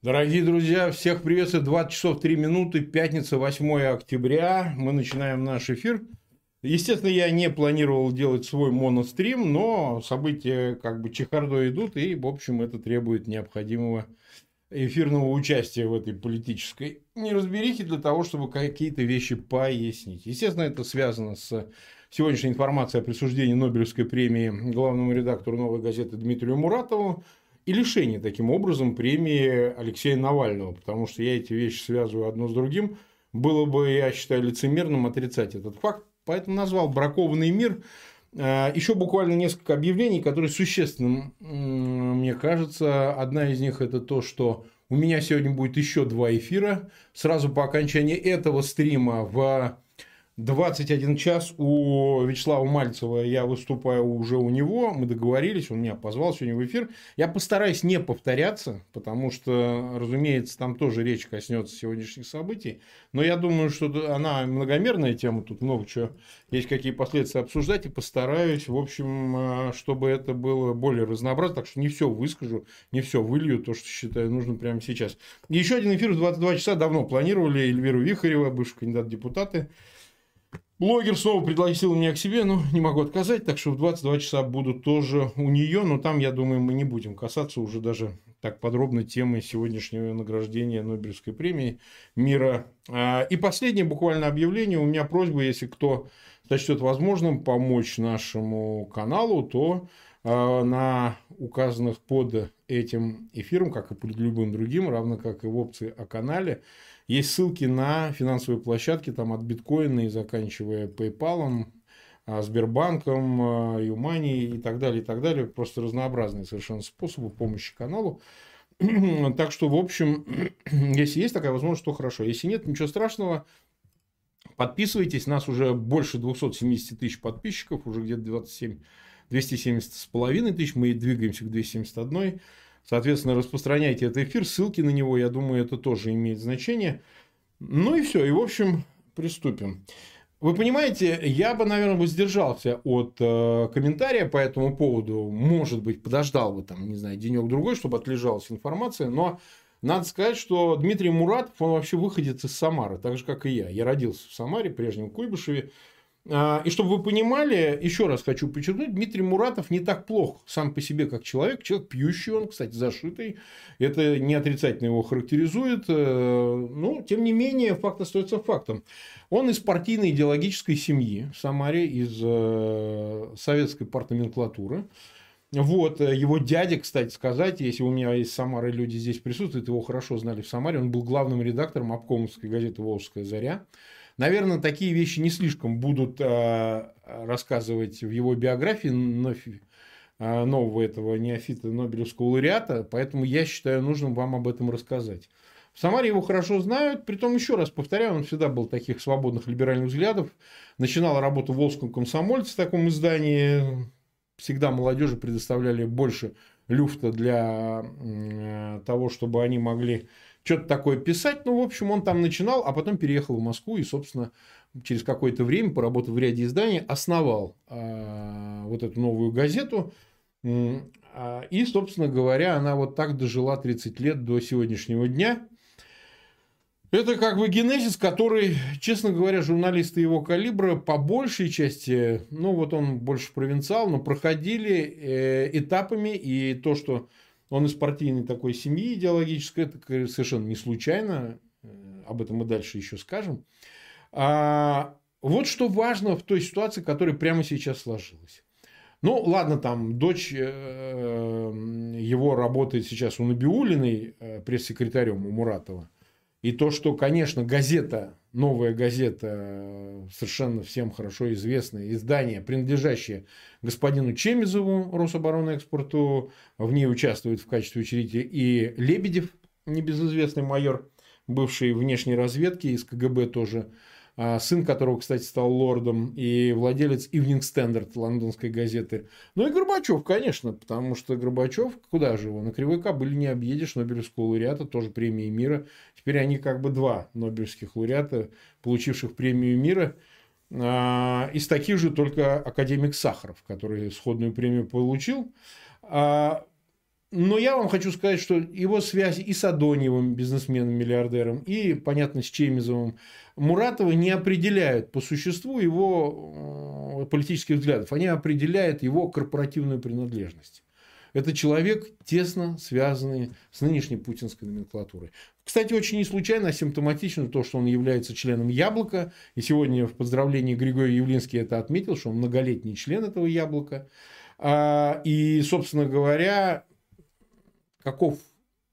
Дорогие друзья, всех приветствую. 20 часов 3 минуты, пятница, 8 октября. Мы начинаем наш эфир. Естественно, я не планировал делать свой монострим, но события как бы чехардой идут, и, в общем, это требует необходимого эфирного участия в этой политической неразберихе для того, чтобы какие-то вещи пояснить. Естественно, это связано с сегодняшней информацией о присуждении Нобелевской премии главному редактору «Новой газеты» Дмитрию Муратову и лишение таким образом премии Алексея Навального, потому что я эти вещи связываю одно с другим. Было бы, я считаю, лицемерным отрицать этот факт, поэтому назвал «Бракованный мир». А, Еще буквально несколько объявлений, которые существенны, мне кажется. Одна из них – это то, что у меня сегодня будет еще два эфира. Сразу по окончании этого стрима в 21 час у Вячеслава Мальцева я выступаю уже у него, мы договорились, он меня позвал сегодня в эфир. Я постараюсь не повторяться, потому что, разумеется, там тоже речь коснется сегодняшних событий. Но я думаю, что она многомерная тема, тут много чего, есть какие последствия обсуждать, и постараюсь, в общем, э, чтобы это было более разнообразно, так что не все выскажу, не все вылью, то, что считаю нужным прямо сейчас. еще один эфир в 22 часа давно планировали, Эльвиру Вихарева, бывший кандидат в депутаты, Блогер снова пригласил меня к себе, но не могу отказать, так что в 22 часа буду тоже у нее, но там, я думаю, мы не будем касаться уже даже так подробно темы сегодняшнего награждения Нобелевской премии мира. А, и последнее буквально объявление. У меня просьба, если кто сочтет возможным помочь нашему каналу, то а, на указанных под этим эфиром, как и под любым другим, равно как и в опции о канале, есть ссылки на финансовые площадки, там от биткоина и заканчивая PayPal, а, Сбербанком, Юмани и так далее, и так далее. Просто разнообразные совершенно способы помощи каналу. Так что, в общем, если есть такая возможность, то хорошо. Если нет, ничего страшного. Подписывайтесь. Нас уже больше 270 тысяч подписчиков, уже где-то 27, 270 с половиной тысяч. Мы двигаемся к 271. Соответственно, распространяйте этот эфир, ссылки на него, я думаю, это тоже имеет значение. Ну и все, и в общем, приступим. Вы понимаете, я бы, наверное, воздержался от э, комментария по этому поводу. Может быть, подождал бы там, не знаю, денек-другой, чтобы отлежалась информация. Но надо сказать, что Дмитрий Муратов, он вообще выходит из Самары, так же, как и я. Я родился в Самаре, прежнем Куйбышеве. А, и чтобы вы понимали, еще раз хочу подчеркнуть, Дмитрий Муратов не так плох сам по себе как человек. Человек пьющий он, кстати, зашитый. Это не отрицательно его характеризует. Э, но, тем не менее, факт остается фактом. Он из партийной идеологической семьи в Самаре, из э, советской партноменклатуры. Вот, э, его дядя, кстати сказать, если у меня из Самары люди здесь присутствуют, его хорошо знали в Самаре, он был главным редактором обкомовской газеты «Волжская заря». Наверное, такие вещи не слишком будут э, рассказывать в его биографии э, нового этого неофита Нобелевского лауреата, поэтому я считаю нужным вам об этом рассказать. В Самаре его хорошо знают, притом, еще раз повторяю, он всегда был таких свободных либеральных взглядов. Начинал работу в Волжском комсомольце, в таком издании. Всегда молодежи предоставляли больше люфта для э, того, чтобы они могли что-то такое писать. Ну, в общем, он там начинал, а потом переехал в Москву и, собственно, через какое-то время, поработав в ряде изданий, основал э, вот эту новую газету. А, и, собственно говоря, она вот так дожила 30 лет до сегодняшнего дня. Это как бы генезис, который, честно говоря, журналисты его калибра по большей части, ну вот он больше провинциал, но проходили э, этапами, и то, что он из партийной такой семьи идеологической, это совершенно не случайно, э, об этом мы дальше еще скажем. А вот что важно в той ситуации, которая прямо сейчас сложилась. Ну, ладно, там дочь э, его работает сейчас у Набиулиной, э, пресс-секретарем у Муратова. И то, что, конечно, газета, новая газета, совершенно всем хорошо известное издание, принадлежащее господину Чемизову, Рособоронэкспорту, в ней участвует в качестве учредителя и Лебедев, небезызвестный майор, бывший внешней разведки, из КГБ тоже, сын которого, кстати, стал лордом, и владелец Evening Standard лондонской газеты. Ну и Горбачев, конечно, потому что Горбачев, куда же его, на Кривой Кобыле не объедешь, Нобелевского лауреата, тоже премии мира. Теперь они как бы два Нобелевских лауреата, получивших премию мира. А, из таких же только академик Сахаров, который сходную премию получил. А, но я вам хочу сказать, что его связи и с Адониевым, бизнесменом-миллиардером, и, понятно, с Чемизовым, Муратова не определяют по существу его э, политических взглядов. Они определяют его корпоративную принадлежность. Это человек, тесно связанный с нынешней путинской номенклатурой. Кстати, очень не случайно, а симптоматично то, что он является членом «Яблока». И сегодня в поздравлении Григорий Явлинский это отметил, что он многолетний член этого «Яблока». А, и, собственно говоря, каков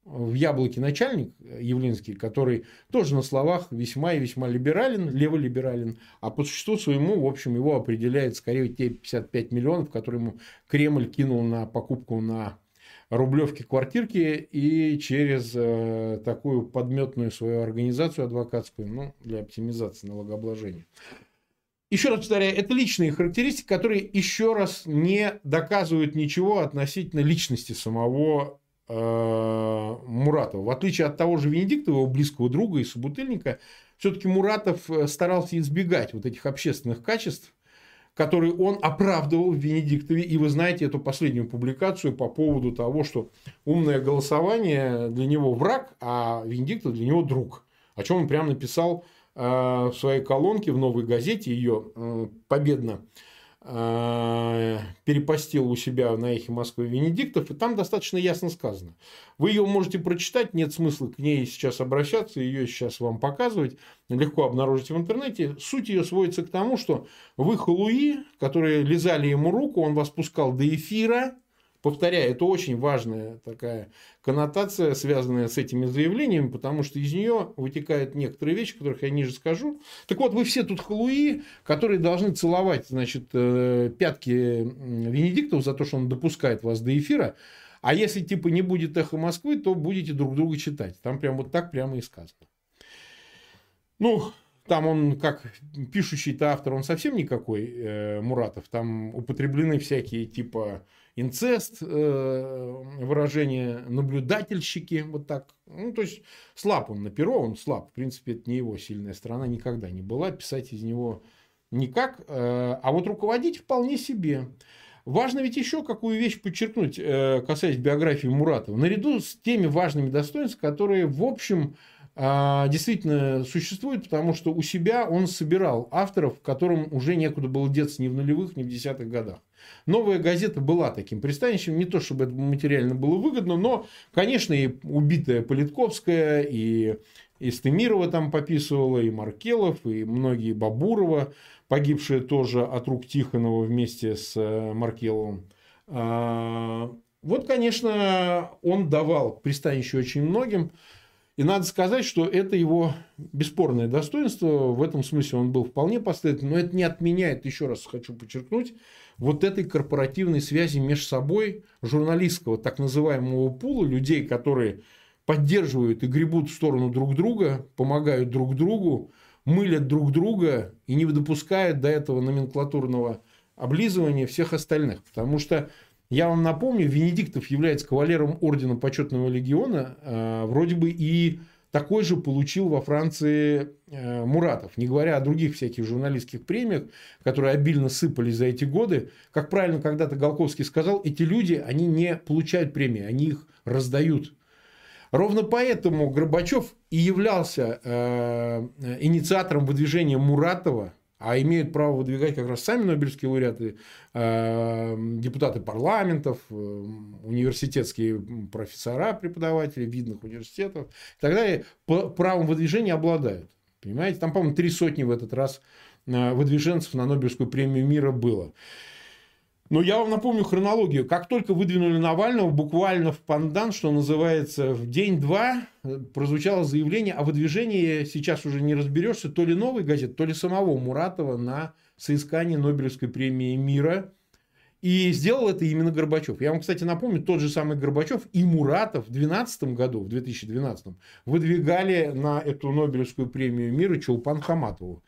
в «Яблоке» начальник Явлинский, который тоже на словах весьма и весьма либерален, леволиберален, а по существу своему, в общем, его определяет скорее те 55 миллионов, которые ему Кремль кинул на покупку на рублевки квартирки и через э, такую подметную свою организацию адвокатскую, ну, для оптимизации налогообложения. Еще раз повторяю, это личные характеристики, которые еще раз не доказывают ничего относительно личности самого Э, Муратова. В отличие от того же Венедиктова, его близкого друга и собутыльника, все-таки Муратов э, старался избегать вот этих общественных качеств, которые он оправдывал в Венедиктове. И вы знаете эту последнюю публикацию по поводу того, что умное голосование для него враг, а Венедиктов для него друг. О чем он прямо написал э, в своей колонке в новой газете, ее победно Э, перепостил у себя на эхе Москвы Венедиктов, и там достаточно ясно сказано. Вы ее можете прочитать, нет смысла к ней сейчас обращаться, ее сейчас вам показывать, легко обнаружить в интернете. Суть ее сводится к тому, что вы халуи, которые лизали ему руку, он вас пускал до эфира, Повторяю, это очень важная такая коннотация, связанная с этими заявлениями, потому что из нее вытекают некоторые вещи, которых я ниже скажу. Так вот, вы все тут халуи, которые должны целовать значит, э, пятки Венедиктову за то, что он допускает вас до эфира. А если типа не будет эхо Москвы, то будете друг друга читать. Там прям вот так прямо и сказано. Ну, там он, как пишущий-то автор, он совсем никакой, э, Муратов. Там употреблены всякие типа инцест, э, выражение наблюдательщики, вот так. Ну, то есть, слаб он на перо, он слаб. В принципе, это не его сильная сторона никогда не была. Писать из него никак. Э, а вот руководить вполне себе. Важно ведь еще какую вещь подчеркнуть, э, касаясь биографии Муратова. Наряду с теми важными достоинствами, которые, в общем, действительно существуют, потому что у себя он собирал авторов, которым уже некуда было деться ни в нулевых, ни в десятых годах. Новая газета была таким пристанищем. Не то, чтобы это материально было выгодно, но, конечно, и убитая Политковская, и Истемирова там пописывала, и Маркелов, и многие Бабурова, погибшие тоже от рук Тихонова вместе с э, Маркеловым. А, вот, конечно, он давал пристанище очень многим. И надо сказать, что это его бесспорное достоинство. В этом смысле он был вполне последовательным. Но это не отменяет, еще раз хочу подчеркнуть, вот этой корпоративной связи между собой журналистского так называемого пула людей, которые поддерживают и гребут в сторону друг друга, помогают друг другу, мылят друг друга и не допускают до этого номенклатурного облизывания всех остальных. Потому что, я вам напомню, Венедиктов является кавалером Ордена Почетного Легиона, э, вроде бы и такой же получил во Франции э, Муратов. Не говоря о других всяких журналистских премиях, которые обильно сыпались за эти годы. Как правильно когда-то Голковский сказал, эти люди, они не получают премии, они их раздают. Ровно поэтому Горбачев и являлся э, инициатором выдвижения Муратова а имеют право выдвигать как раз сами Нобелевские лауреаты, э, депутаты парламентов, э, университетские профессора, преподаватели видных университетов и так далее, правом выдвижения обладают. Понимаете, там, по-моему, три сотни в этот раз э, выдвиженцев на Нобелевскую премию мира было. Но я вам напомню хронологию. Как только выдвинули Навального, буквально в пандан, что называется, в день-два э, прозвучало заявление о выдвижении, сейчас уже не разберешься, то ли новой газеты, то ли самого Муратова на соискание Нобелевской премии мира. И сделал это именно Горбачев. Я вам, кстати, напомню, тот же самый Горбачев и Муратов в 2012 году, в 2012, выдвигали на эту Нобелевскую премию мира Чулпан Хаматову.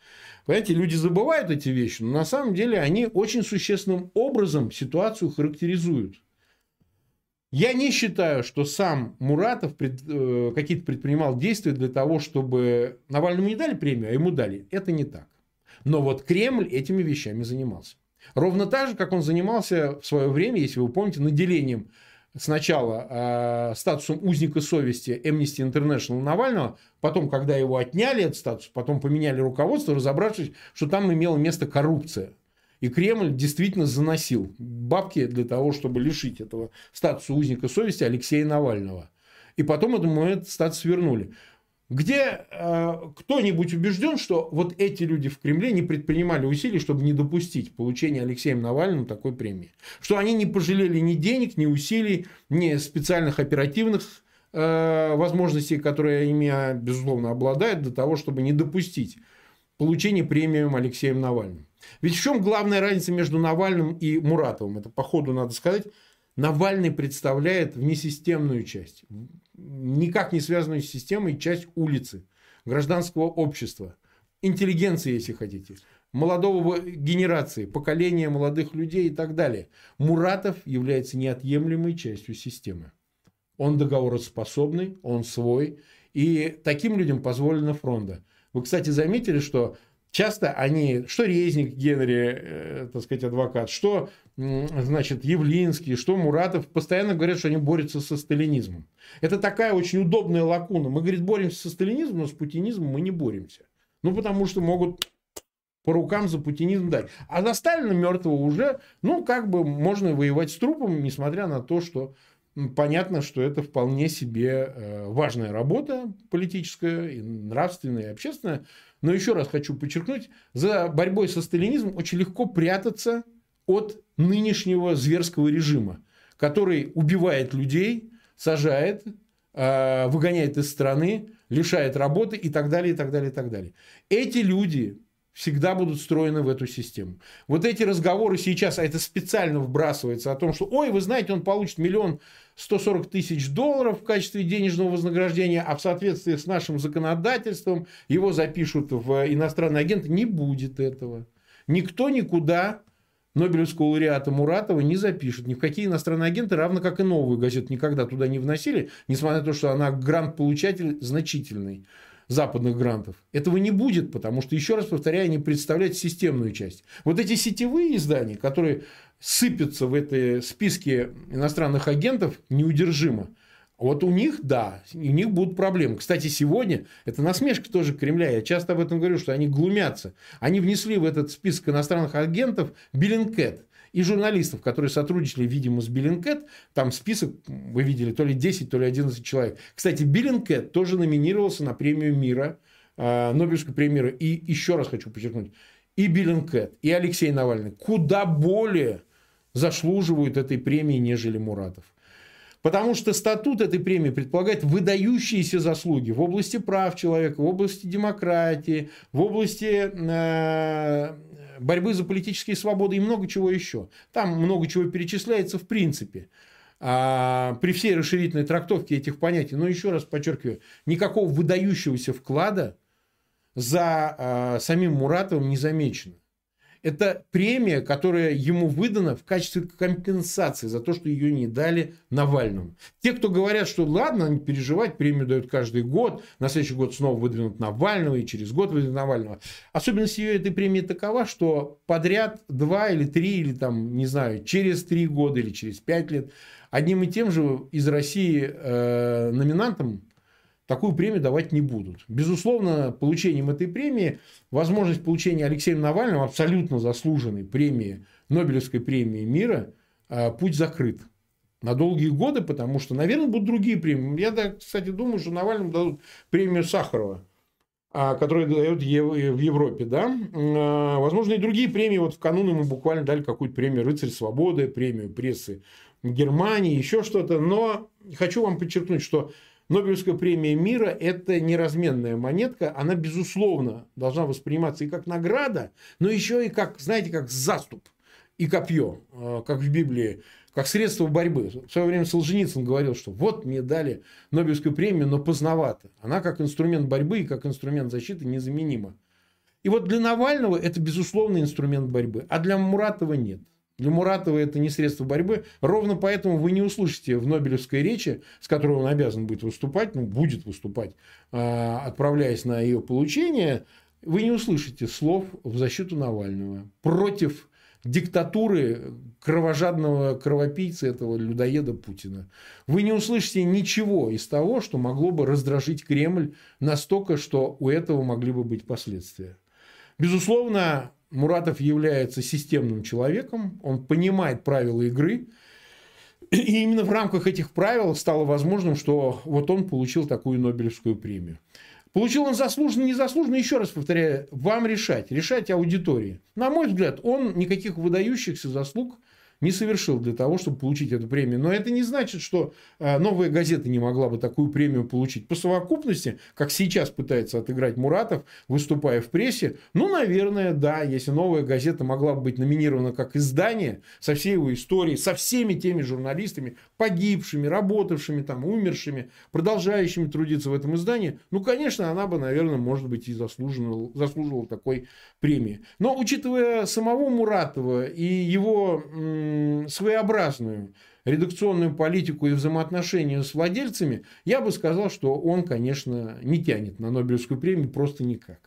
Понимаете, люди забывают эти вещи, но на самом деле они очень существенным образом ситуацию характеризуют. Я не считаю, что сам Муратов пред, э, какие-то предпринимал действия для того, чтобы Навальному не дали премию, а ему дали. Это не так. Но вот Кремль этими вещами занимался. Ровно так же, как он занимался в свое время, если вы помните, наделением сначала э, статусом узника совести Amnesty International Навального, потом, когда его отняли этот статус, потом поменяли руководство, разобравшись, что там имела место коррупция. И Кремль действительно заносил бабки для того, чтобы лишить этого статуса узника совести Алексея Навального. И потом этому этот статус вернули. Где э, кто-нибудь убежден, что вот эти люди в Кремле не предпринимали усилий, чтобы не допустить получения Алексеем Навальным такой премии? Что они не пожалели ни денег, ни усилий, ни специальных оперативных э, возможностей, которые ими, безусловно, обладают, для того, чтобы не допустить получения премии Алексеем Навальным. Ведь в чем главная разница между Навальным и Муратовым? Это, по ходу, надо сказать, Навальный представляет внесистемную часть, никак не связанную с системой, часть улицы, гражданского общества, интеллигенции, если хотите, молодого генерации, поколения молодых людей и так далее. Муратов является неотъемлемой частью системы. Он договороспособный, он свой, и таким людям позволено фронта. Вы, кстати, заметили, что часто они, что Резник Генри, э, так сказать, адвокат, что значит, Явлинский, что Муратов, постоянно говорят, что они борются со сталинизмом. Это такая очень удобная лакуна. Мы, говорит, боремся со сталинизмом, но с путинизмом мы не боремся. Ну, потому что могут по рукам за путинизм дать. А за Сталина мертвого уже, ну, как бы можно воевать с трупом, несмотря на то, что понятно, что это вполне себе э, важная работа политическая, и нравственная, и общественная. Но еще раз хочу подчеркнуть, за борьбой со сталинизмом очень легко прятаться от нынешнего зверского режима, который убивает людей, сажает, а, выгоняет из страны, лишает работы и так далее, и так далее, и так далее. Эти люди всегда будут встроены в эту систему. Вот эти разговоры сейчас, а это специально вбрасывается о том, что, ой, вы знаете, он получит миллион 140 тысяч долларов в качестве денежного вознаграждения, а в соответствии с нашим законодательством его запишут в иностранный агент. Не будет этого. Никто никуда Нобелевского лауреата Муратова не запишут ни в какие иностранные агенты, равно как и новую газету никогда туда не вносили, несмотря на то, что она грант-получатель значительный западных грантов. Этого не будет, потому что, еще раз повторяю, они представляют системную часть. Вот эти сетевые издания, которые сыпятся в этой списке иностранных агентов неудержимо, вот у них, да, у них будут проблемы. Кстати, сегодня, это насмешка тоже Кремля, я часто об этом говорю, что они глумятся. Они внесли в этот список иностранных агентов Bellingcat и журналистов, которые сотрудничали, видимо, с Bellingcat. Там список, вы видели, то ли 10, то ли 11 человек. Кстати, Bellingcat тоже номинировался на премию мира, э, Нобелевскую премию. И еще раз хочу подчеркнуть, и Bellingcat, и Алексей Навальный куда более заслуживают этой премии, нежели Муратов. Потому что статут этой премии предполагает выдающиеся заслуги в области прав человека, в области демократии, в области э, борьбы за политические свободы и много чего еще. Там много чего перечисляется в принципе. А, при всей расширительной трактовке этих понятий, но еще раз подчеркиваю, никакого выдающегося вклада за а, самим Муратовым не замечено. Это премия, которая ему выдана в качестве компенсации за то, что ее не дали Навальному. Те, кто говорят, что ладно, не переживать, премию дают каждый год, на следующий год снова выдвинут Навального, и через год выдвинут Навального. Особенность ее этой премии такова, что подряд два или три, или там, не знаю, через три года или через пять лет одним и тем же из России э, номинантам такую премию давать не будут. Безусловно, получением этой премии, возможность получения Алексеем Навальным абсолютно заслуженной премии, Нобелевской премии мира, а, путь закрыт на долгие годы, потому что, наверное, будут другие премии. Я, кстати, думаю, что Навальному дадут премию Сахарова, а, которую дают в Европе, да. А, возможно, и другие премии. Вот в кануне мы буквально дали какую-то премию «Рыцарь свободы», премию прессы Германии, еще что-то. Но хочу вам подчеркнуть, что Нобелевская премия мира – это неразменная монетка. Она, безусловно, должна восприниматься и как награда, но еще и как, знаете, как заступ и копье, э, как в Библии, как средство борьбы. В свое время Солженицын говорил, что вот мне дали Нобелевскую премию, но поздновато. Она как инструмент борьбы и как инструмент защиты незаменима. И вот для Навального это, безусловно, инструмент борьбы, а для Муратова нет. Для Муратова это не средство борьбы. Ровно поэтому вы не услышите в Нобелевской речи, с которой он обязан будет выступать, ну, будет выступать, а, отправляясь на ее получение, вы не услышите слов в защиту Навального, против диктатуры кровожадного кровопийца этого людоеда Путина. Вы не услышите ничего из того, что могло бы раздражить Кремль настолько, что у этого могли бы быть последствия. Безусловно, Муратов является системным человеком, он понимает правила игры, и именно в рамках этих правил стало возможным, что вот он получил такую Нобелевскую премию. Получил он заслуженно, незаслуженно, еще раз повторяю, вам решать, решать аудитории. На мой взгляд, он никаких выдающихся заслуг не совершил для того, чтобы получить эту премию. Но это не значит, что э, новая газета не могла бы такую премию получить. По совокупности, как сейчас пытается отыграть Муратов, выступая в прессе, ну, наверное, да, если новая газета могла бы быть номинирована как издание со всей его историей, со всеми теми журналистами, погибшими, работавшими там, умершими, продолжающими трудиться в этом издании, ну, конечно, она бы, наверное, может быть, и заслуживала, заслуживала такой премии. Но, учитывая самого Муратова и его своеобразную редакционную политику и взаимоотношения с владельцами, я бы сказал, что он, конечно, не тянет на Нобелевскую премию просто никак.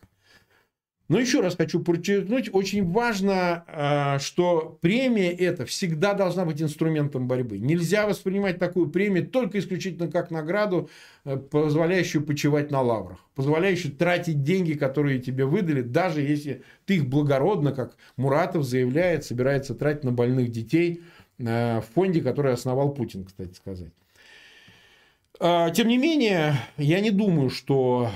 Но еще раз хочу подчеркнуть, очень важно, а, что премия эта всегда должна быть инструментом борьбы. Нельзя воспринимать такую премию только исключительно как награду, э, позволяющую почивать на лаврах, позволяющую тратить деньги, которые тебе выдали, даже если ты их благородно, как Муратов заявляет, собирается тратить на больных детей э, в фонде, который основал Путин, кстати сказать. А, тем не менее, я не думаю, что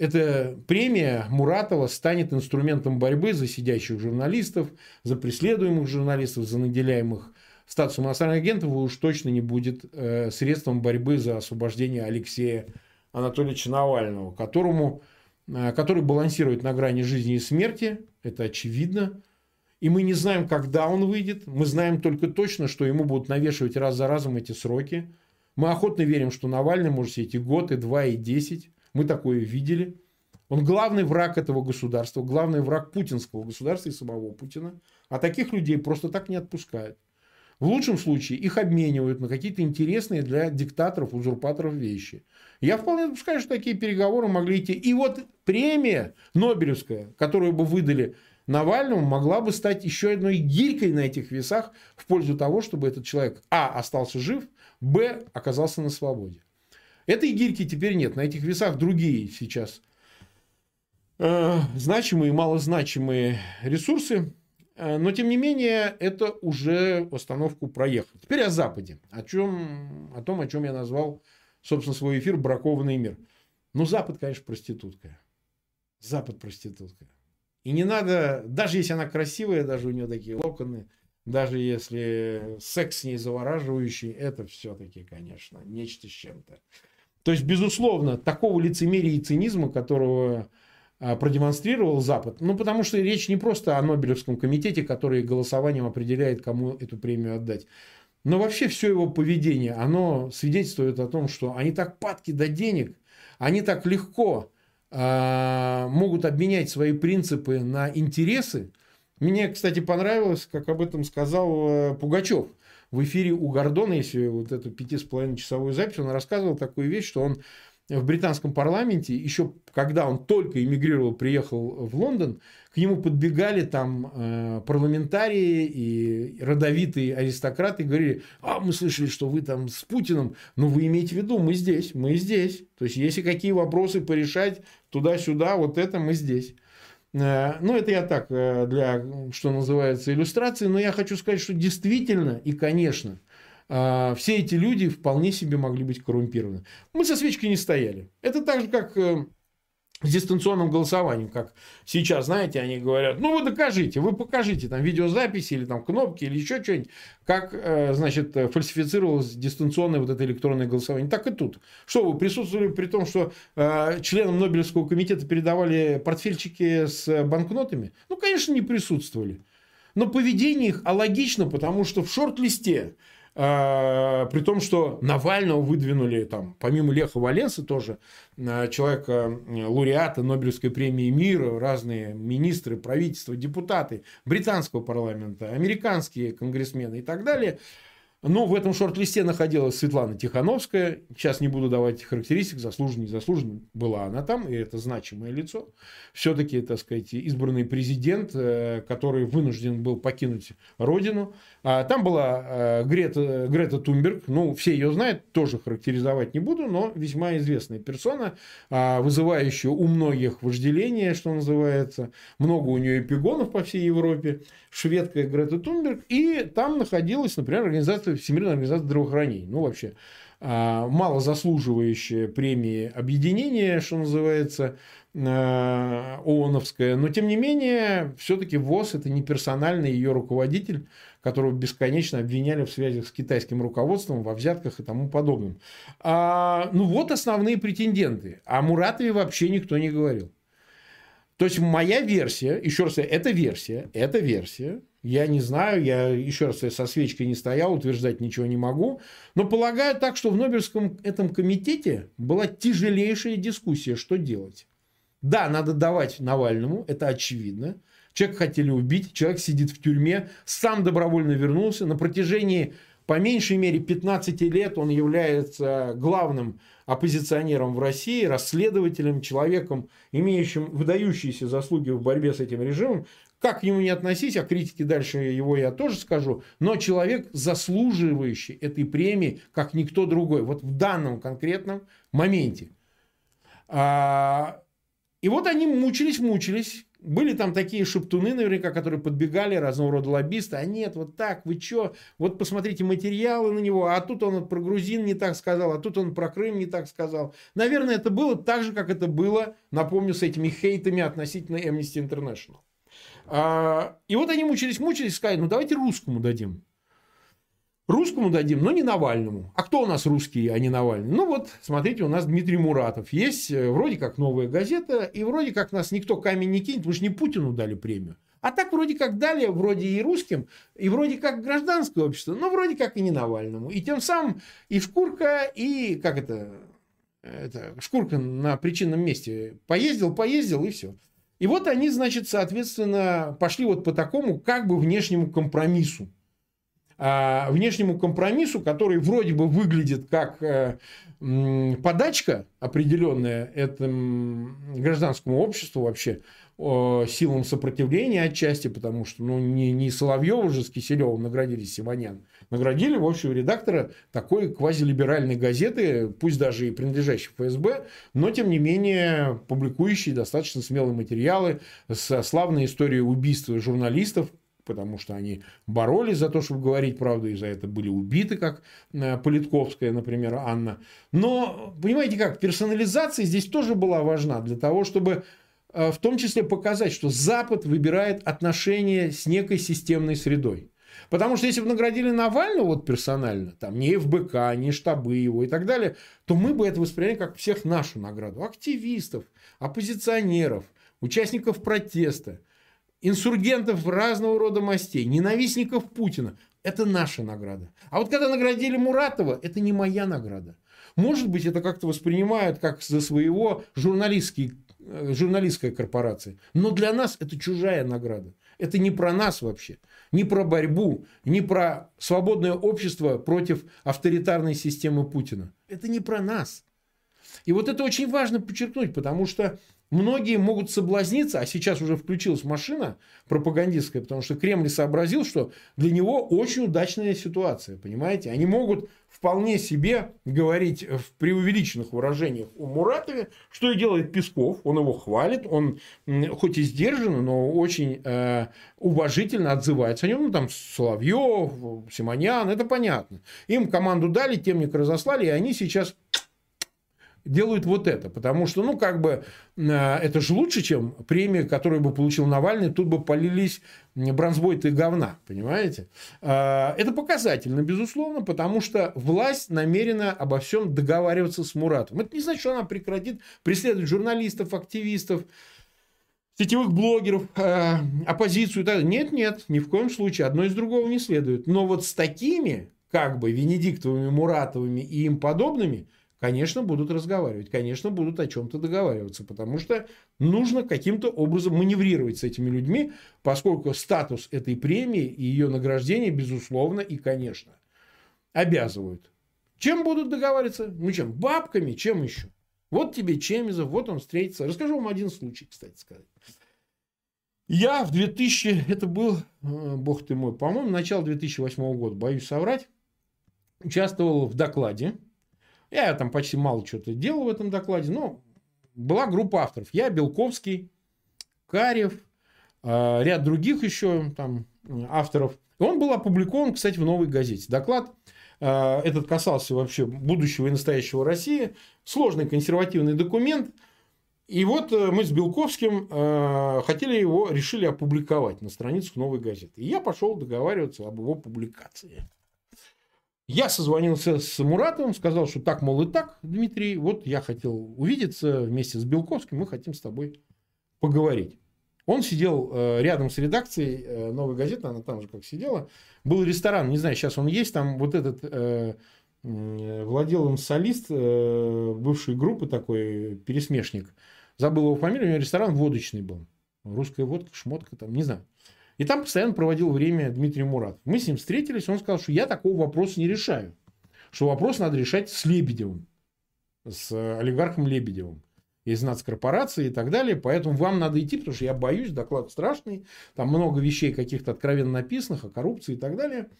эта премия Муратова станет инструментом борьбы за сидящих журналистов, за преследуемых журналистов, за наделяемых статусом иностранных агентов, и уж точно не будет э, средством борьбы за освобождение Алексея Анатольевича Навального, которому, э, который балансирует на грани жизни и смерти, это очевидно. И мы не знаем, когда он выйдет. Мы знаем только точно, что ему будут навешивать раз за разом эти сроки. Мы охотно верим, что Навальный может сидеть и год, и два, и десять. Мы такое видели. Он главный враг этого государства, главный враг путинского государства и самого Путина. А таких людей просто так не отпускают. В лучшем случае их обменивают на какие-то интересные для диктаторов, узурпаторов вещи. Я вполне допускаю, что такие переговоры могли идти. И вот премия Нобелевская, которую бы выдали Навальному, могла бы стать еще одной гирькой на этих весах в пользу того, чтобы этот человек, а, остался жив, б, оказался на свободе. Этой гирьки теперь нет. На этих весах другие сейчас э, значимые и малозначимые ресурсы. Э, но, тем не менее, это уже остановку проехал. Теперь о Западе. О, чем, о том, о чем я назвал, собственно, свой эфир «Бракованный мир». Ну, Запад, конечно, проститутка. Запад проститутка. И не надо, даже если она красивая, даже у нее такие локоны, даже если секс с ней завораживающий, это все-таки, конечно, нечто с чем-то. То есть, безусловно, такого лицемерия и цинизма, которого а, продемонстрировал Запад, ну, потому что речь не просто о Нобелевском комитете, который голосованием определяет, кому эту премию отдать. Но вообще все его поведение, оно свидетельствует о том, что они так падки до денег, они так легко э, могут обменять свои принципы на интересы. Мне, кстати, понравилось, как об этом сказал э, Пугачев – в эфире у Гордона, если вот эту пяти с половиной часовую запись, он рассказывал такую вещь, что он в британском парламенте, еще когда он только эмигрировал, приехал в Лондон, к нему подбегали там э, парламентарии и родовитые аристократы и говорили, а мы слышали, что вы там с Путиным, но вы имеете в виду, мы здесь, мы здесь. То есть, если какие вопросы порешать туда-сюда, вот это мы здесь. Э, ну, это я так, э, для, что называется, иллюстрации, но я хочу сказать, что действительно и, конечно, э, все эти люди вполне себе могли быть коррумпированы. Мы со свечкой не стояли. Это так же, как с дистанционным голосованием, как сейчас, знаете, они говорят, ну вы докажите, вы покажите там видеозаписи или там кнопки или еще что-нибудь, как, э, значит, фальсифицировалось дистанционное вот это электронное голосование. Так и тут. Что вы присутствовали при том, что э, членам Нобелевского комитета передавали портфельчики с банкнотами? Ну, конечно, не присутствовали. Но поведение их алогично, потому что в шорт-листе при том, что Навального выдвинули там, помимо Леха Валенса тоже, а, человека, лауреата Нобелевской премии мира, разные министры, правительства, депутаты британского парламента, американские конгрессмены и так далее. Ну, в этом шорт-листе находилась Светлана Тихановская. Сейчас не буду давать характеристик, заслуженно, незаслуженно была она там, и это значимое лицо. Все-таки, так сказать, избранный президент, э, который вынужден был покинуть родину. А там была э, Грета, Грета Тумберг, ну, все ее знают, тоже характеризовать не буду, но весьма известная персона, а, вызывающая у многих вожделение, что называется. Много у нее эпигонов по всей Европе. Шведка Грета Тумберг. И там находилась, например, организация Всемирная организация здравоохранения. Ну, вообще, а, мало заслуживающее премии объединения, что называется, а, ООНовское. Но, тем не менее, все-таки ВОЗ – это не персональный ее руководитель, которого бесконечно обвиняли в связях с китайским руководством, во взятках и тому подобном. А, ну, вот основные претенденты. О Муратове вообще никто не говорил. То есть, моя версия, еще раз, это версия, это версия, я не знаю, я еще раз со свечкой не стоял, утверждать ничего не могу. Но полагаю так, что в Нобелевском этом комитете была тяжелейшая дискуссия, что делать. Да, надо давать Навальному, это очевидно. Человек хотели убить, человек сидит в тюрьме, сам добровольно вернулся. На протяжении по меньшей мере 15 лет он является главным оппозиционером в России, расследователем, человеком, имеющим выдающиеся заслуги в борьбе с этим режимом. Как к нему не относись, а критики дальше его я тоже скажу, но человек, заслуживающий этой премии, как никто другой, вот в данном конкретном моменте. А, и вот они мучились, мучились, были там такие шептуны, наверняка, которые подбегали, разного рода лоббисты. А нет, вот так, вы что? Вот посмотрите материалы на него, а тут он про грузин не так сказал, а тут он про Крым не так сказал. Наверное, это было так же, как это было, напомню, с этими хейтами относительно Amnesty International. А, и вот они мучились, мучились, сказали, ну давайте русскому дадим. Русскому дадим, но не Навальному. А кто у нас русские, а не Навальный? Ну вот, смотрите, у нас Дмитрий Муратов. Есть э, вроде как новая газета, и вроде как нас никто камень не кинет, потому что не Путину дали премию. А так вроде как дали, вроде и русским, и вроде как гражданское общество, но вроде как и не Навальному. И тем самым и шкурка, и как это, это шкурка на причинном месте поездил, поездил, и все. И вот они, значит, соответственно, пошли вот по такому как бы внешнему компромиссу. А, внешнему компромиссу, который вроде бы выглядит как э, подачка определенная этому гражданскому обществу вообще, силам сопротивления отчасти, потому что ну, не, не Соловьева же с Киселевым наградили Симонян, наградили, в общем, редактора такой квазилиберальной газеты, пусть даже и принадлежащей ФСБ, но, тем не менее, публикующей достаточно смелые материалы с славной историей убийства журналистов, потому что они боролись за то, чтобы говорить правду, и за это были убиты, как э, Политковская, например, Анна. Но, понимаете как, персонализация здесь тоже была важна для того, чтобы э, в том числе показать, что Запад выбирает отношения с некой системной средой. Потому что если бы наградили Навального вот персонально, там не ФБК, не штабы его и так далее, то мы бы это восприняли как всех нашу награду. Активистов, оппозиционеров, участников протеста – инсургентов разного рода мастей, ненавистников Путина. Это наша награда. А вот когда наградили Муратова, это не моя награда. Может быть, это как-то воспринимают как за своего журналистский, э, журналистская корпорация. Но для нас это чужая награда. Это не про нас вообще. Не про борьбу, не про свободное общество против авторитарной системы Путина. Это не про нас. И вот это очень важно подчеркнуть, потому что Многие могут соблазниться, а сейчас уже включилась машина пропагандистская, потому что Кремль сообразил, что для него очень удачная ситуация, понимаете? Они могут вполне себе говорить в преувеличенных выражениях о Муратове, что и делает Песков, он его хвалит, он хоть и сдержанно, но очень э, уважительно отзывается о нем, ну там Соловьев, Симонян, это понятно. Им команду дали, темник разослали, и они сейчас делают вот это. Потому что, ну, как бы, э, это же лучше, чем премия, которую бы получил Навальный. Тут бы полились бронзбойты говна, понимаете? Э, это показательно, безусловно, потому что власть намерена обо всем договариваться с Муратом. Это не значит, что она прекратит преследовать журналистов, активистов, сетевых блогеров, э, оппозицию. Нет, нет, ни в коем случае. Одно из другого не следует. Но вот с такими, как бы, Венедиктовыми, Муратовыми и им подобными – конечно, будут разговаривать, конечно, будут о чем-то договариваться, потому что нужно каким-то образом маневрировать с этими людьми, поскольку статус этой премии и ее награждение, безусловно, и, конечно, обязывают. Чем будут договариваться? Ну чем? Бабками? Чем еще? Вот тебе Чемизов, вот он встретится. Расскажу вам один случай, кстати сказать. Я в 2000, это был, э, бог ты мой, по-моему, начало 2008 года, боюсь соврать, участвовал в докладе. Я там почти мало что-то делал в этом докладе, но была группа авторов. Я, Белковский, Карев, э, ряд других еще там авторов. Он был опубликован, кстати, в новой газете. Доклад э, этот касался вообще будущего и настоящего России. Сложный консервативный документ – и вот э, мы с Белковским э, хотели его, решили опубликовать на страницах новой газеты. И я пошел договариваться об его публикации. Я созвонился с Муратовым, сказал, что так, мол, и так, Дмитрий, вот я хотел увидеться вместе с Белковским, мы хотим с тобой поговорить. Он сидел э, рядом с редакцией э, новой газеты, она там же как сидела. Был ресторан, не знаю, сейчас он есть, там вот этот э, владел им солист бывшей группы такой, пересмешник – забыл его фамилию, у него ресторан водочный был. Русская водка, шмотка там, не знаю. И там постоянно проводил время Дмитрий Мурат. Мы с ним встретились, он сказал, что я такого вопроса не решаю. Что вопрос надо решать с Лебедевым, с олигархом Лебедевым из нацкорпорации и так далее. Поэтому вам надо идти, потому что я боюсь, доклад страшный. Там много вещей каких-то откровенно написанных о коррупции и так далее.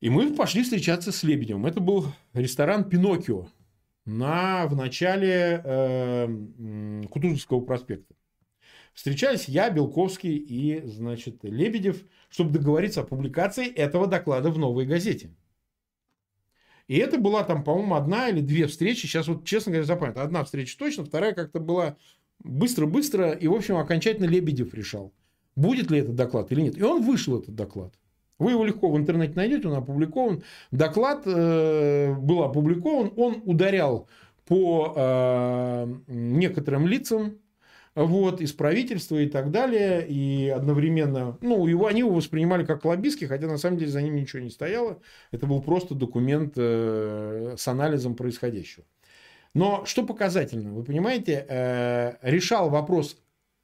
И мы пошли встречаться с Лебедевым. Это был ресторан «Пиноккио» на, в начале э, Кутузовского проспекта. Встречались я, Белковский и, значит, Лебедев, чтобы договориться о публикации этого доклада в новой газете. И это была там, по-моему, одна или две встречи. Сейчас вот, честно говоря, запомнил. Одна встреча точно, вторая как-то была быстро-быстро. И, в общем, окончательно Лебедев решал, будет ли этот доклад или нет. И он вышел, этот доклад. Вы его легко в интернете найдете, он опубликован. Доклад э, был опубликован, он ударял по э, некоторым лицам, вот, из правительства и так далее, и одновременно, ну, его, они его воспринимали как лоббистский, хотя на самом деле за ним ничего не стояло, это был просто документ э, с анализом происходящего. Но что показательно, вы понимаете, э, решал вопрос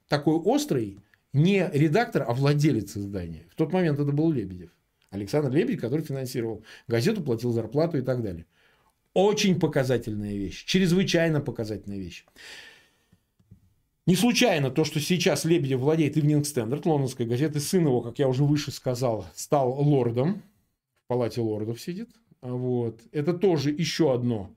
такой острый, не редактор, а владелец издания. В тот момент это был Лебедев. Александр Лебедев, который финансировал газету, платил зарплату и так далее. Очень показательная вещь. Чрезвычайно показательная вещь. Не случайно то, что сейчас Лебедев владеет Evening Standard, лондонской газеты, сын его, как я уже выше сказал, стал лордом, в палате лордов сидит. Вот. Это тоже еще одно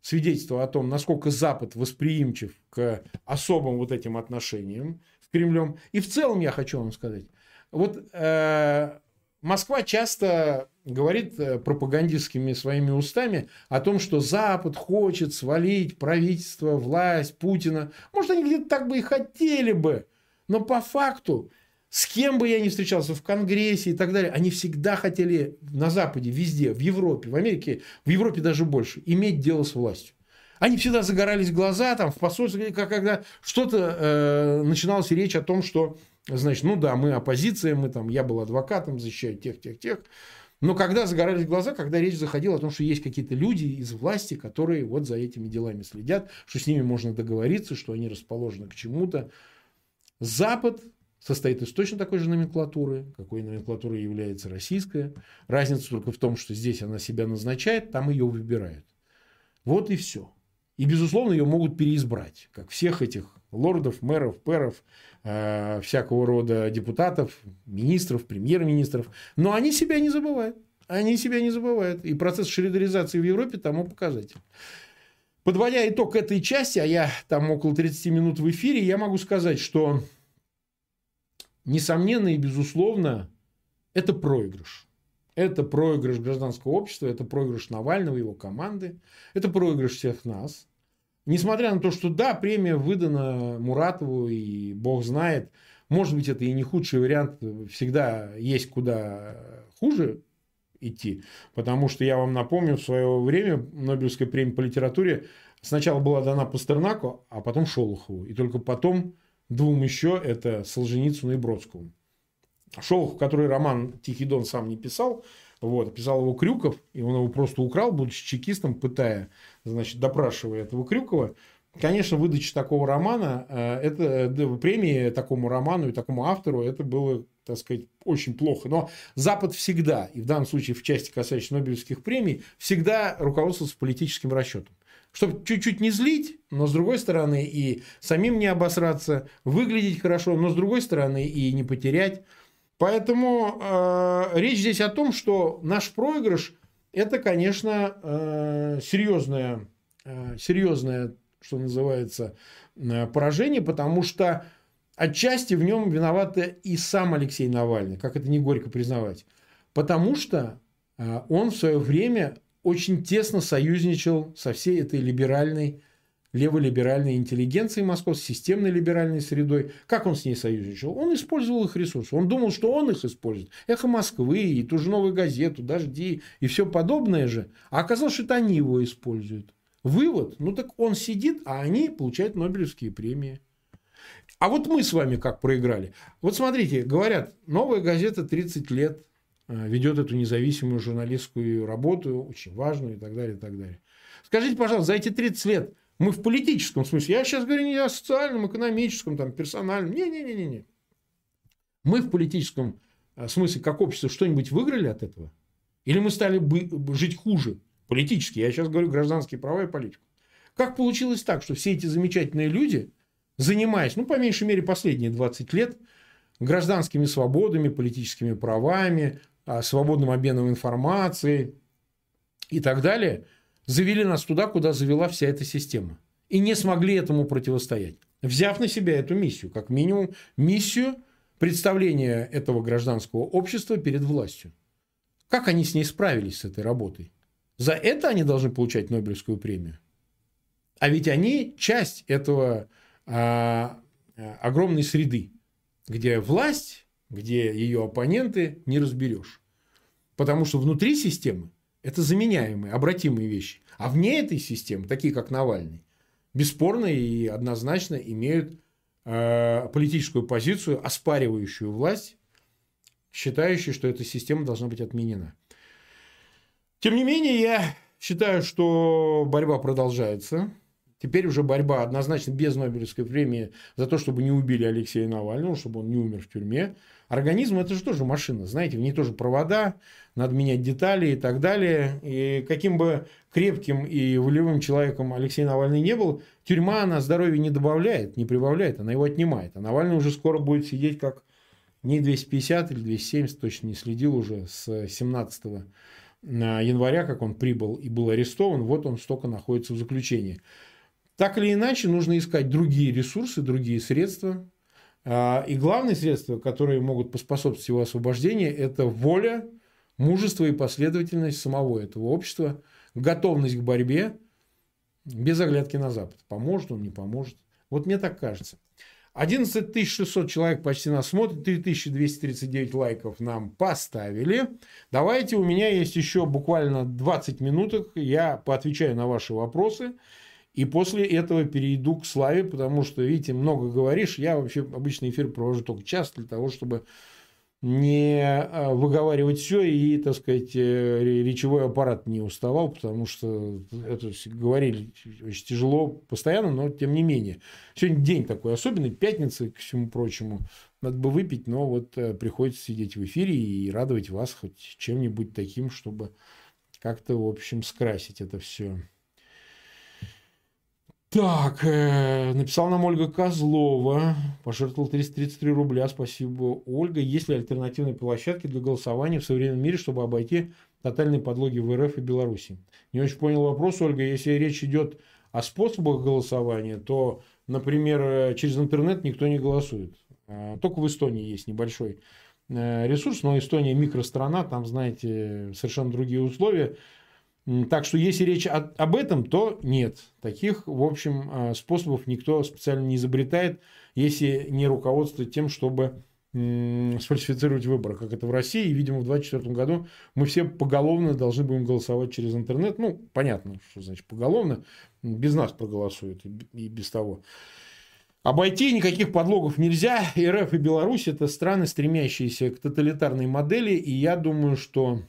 свидетельство о том, насколько Запад восприимчив к особым вот этим отношениям Кремлем. И в целом я хочу вам сказать, вот э, Москва часто говорит э, пропагандистскими своими устами о том, что Запад хочет свалить правительство, власть Путина. Может, они где-то так бы и хотели бы. Но по факту, с кем бы я ни встречался в Конгрессе и так далее, они всегда хотели на Западе, везде, в Европе, в Америке, в Европе даже больше, иметь дело с властью. Они всегда загорались глаза там в посольстве, когда что-то э, начиналась речь о том, что, значит, ну да, мы оппозиция, мы там, я был адвокатом, защищаю тех, тех, тех. Но когда загорались глаза, когда речь заходила о том, что есть какие-то люди из власти, которые вот за этими делами следят, что с ними можно договориться, что они расположены к чему-то. Запад состоит из точно такой же номенклатуры, какой номенклатурой является российская. Разница только в том, что здесь она себя назначает, там ее выбирают. Вот и все. И, безусловно, ее могут переизбрать, как всех этих лордов, мэров, пэров, э, всякого рода депутатов, министров, премьер-министров. Но они себя не забывают. Они себя не забывают. И процесс шредеризации в Европе тому показатель. Подводя итог этой части, а я там около 30 минут в эфире, я могу сказать, что несомненно и безусловно это проигрыш. Это проигрыш гражданского общества, это проигрыш Навального, его команды, это проигрыш всех нас. Несмотря на то, что да, премия выдана Муратову, и бог знает, может быть, это и не худший вариант, всегда есть куда хуже идти. Потому что я вам напомню, в свое время Нобелевская премия по литературе сначала была дана Пастернаку, а потом Шолохову. И только потом двум еще, это Солженицыну и Бродскому. Шолохов, который роман «Тихий дон» сам не писал, вот, писал его Крюков, и он его просто украл, будучи чекистом, пытая, значит, допрашивая этого Крюкова. Конечно, выдача такого романа, э, это премии такому роману и такому автору, это было так сказать, очень плохо. Но Запад всегда, и в данном случае в части касающейся Нобелевских премий, всегда руководствовался политическим расчетом. Чтобы чуть-чуть не злить, но с другой стороны и самим не обосраться, выглядеть хорошо, но с другой стороны и не потерять. Поэтому э, речь здесь о том, что наш проигрыш это, конечно, э, серьезное, э, серьезное, что называется, э, поражение, потому что Отчасти в нем виноват и сам Алексей Навальный, как это не горько признавать. Потому что а, он в свое время очень тесно союзничал со всей этой либеральной, леволиберальной интеллигенцией московской, системной либеральной средой. Как он с ней союзничал? Он использовал их ресурсы. Он думал, что он их использует. Эхо Москвы, и ту же новую газету, Дожди и все подобное же. А оказалось, что это они его используют. Вывод, ну так он сидит, а они получают Нобелевские премии. А вот мы с вами как проиграли. Вот смотрите, говорят, новая газета 30 лет э, ведет эту независимую журналистскую работу, очень важную и так далее, и так далее. Скажите, пожалуйста, за эти 30 лет мы в политическом смысле, я сейчас говорю не о социальном, экономическом, там, персональном, не-не-не-не. Мы в политическом э, смысле, как общество, что-нибудь выиграли от этого? Или мы стали бы жить хуже политически? Я сейчас говорю гражданские права и политику. Как получилось так, что все эти замечательные люди – занимаясь, ну, по меньшей мере, последние 20 лет гражданскими свободами, политическими правами, а, свободным обменом информации и так далее, завели нас туда, куда завела вся эта система. И не смогли этому противостоять. Взяв на себя эту миссию, как минимум миссию представления этого гражданского общества перед властью. Как они с ней справились, с этой работой? За это они должны получать Нобелевскую премию. А ведь они часть этого а, а, огромной среды, где власть, где ее оппоненты не разберешь. Потому что внутри системы это заменяемые, обратимые вещи. А вне этой системы, такие как Навальный, бесспорно и однозначно имеют э, политическую позицию, оспаривающую власть, считающую, что эта система должна быть отменена. Тем не менее, я считаю, что борьба продолжается. Теперь уже борьба однозначно без Нобелевской премии за то, чтобы не убили Алексея Навального, чтобы он не умер в тюрьме. Организм это же тоже машина, знаете, в ней тоже провода, надо менять детали и так далее. И каким бы крепким и волевым человеком Алексей Навальный не был, тюрьма на здоровье не добавляет, не прибавляет, она его отнимает. А Навальный уже скоро будет сидеть как не 250 или 270, точно не следил уже с 17 января, как он прибыл и был арестован, вот он столько находится в заключении. Так или иначе, нужно искать другие ресурсы, другие средства. А, и главные средства, которые могут поспособствовать его освобождению, это воля, мужество и последовательность самого этого общества, готовность к борьбе, без оглядки на Запад. Поможет он, не поможет. Вот мне так кажется. 11 600 человек почти нас смотрят, 3239 лайков нам поставили. Давайте, у меня есть еще буквально 20 минуток, я поотвечаю на ваши вопросы. И после этого перейду к славе, потому что, видите, много говоришь. Я вообще обычный эфир провожу только час для того, чтобы не а, выговаривать все и, так сказать, э, речевой аппарат не уставал, потому что это говорили очень тяжело постоянно, но тем не менее. Сегодня день такой особенный, пятница, к всему прочему. Надо бы выпить, но вот э, приходится сидеть в эфире и радовать вас хоть чем-нибудь таким, чтобы как-то, в общем, скрасить это все. Так, э, написал нам Ольга Козлова, пожертвовал 333 рубля, спасибо, Ольга. Есть ли альтернативные площадки для голосования в современном мире, чтобы обойти тотальные подлоги в РФ и Беларуси? Не очень понял вопрос, Ольга. Если речь идет о способах голосования, то, например, э, через интернет никто не голосует. А, только в Эстонии есть небольшой э, ресурс, но Эстония микространа, там, знаете, совершенно другие условия. Так что если речь об этом, то нет. Таких, в общем, а, способов никто специально не изобретает, если не руководствует тем, чтобы сфальсифицировать выборы, как это в России. И, видимо, в 2024 году мы все поголовно должны будем голосовать через интернет. Ну, понятно, что значит поголовно. Без нас проголосуют и без того. Обойти никаких подлогов нельзя. РФ и Беларусь – это страны, стремящиеся к тоталитарной модели. И я думаю, что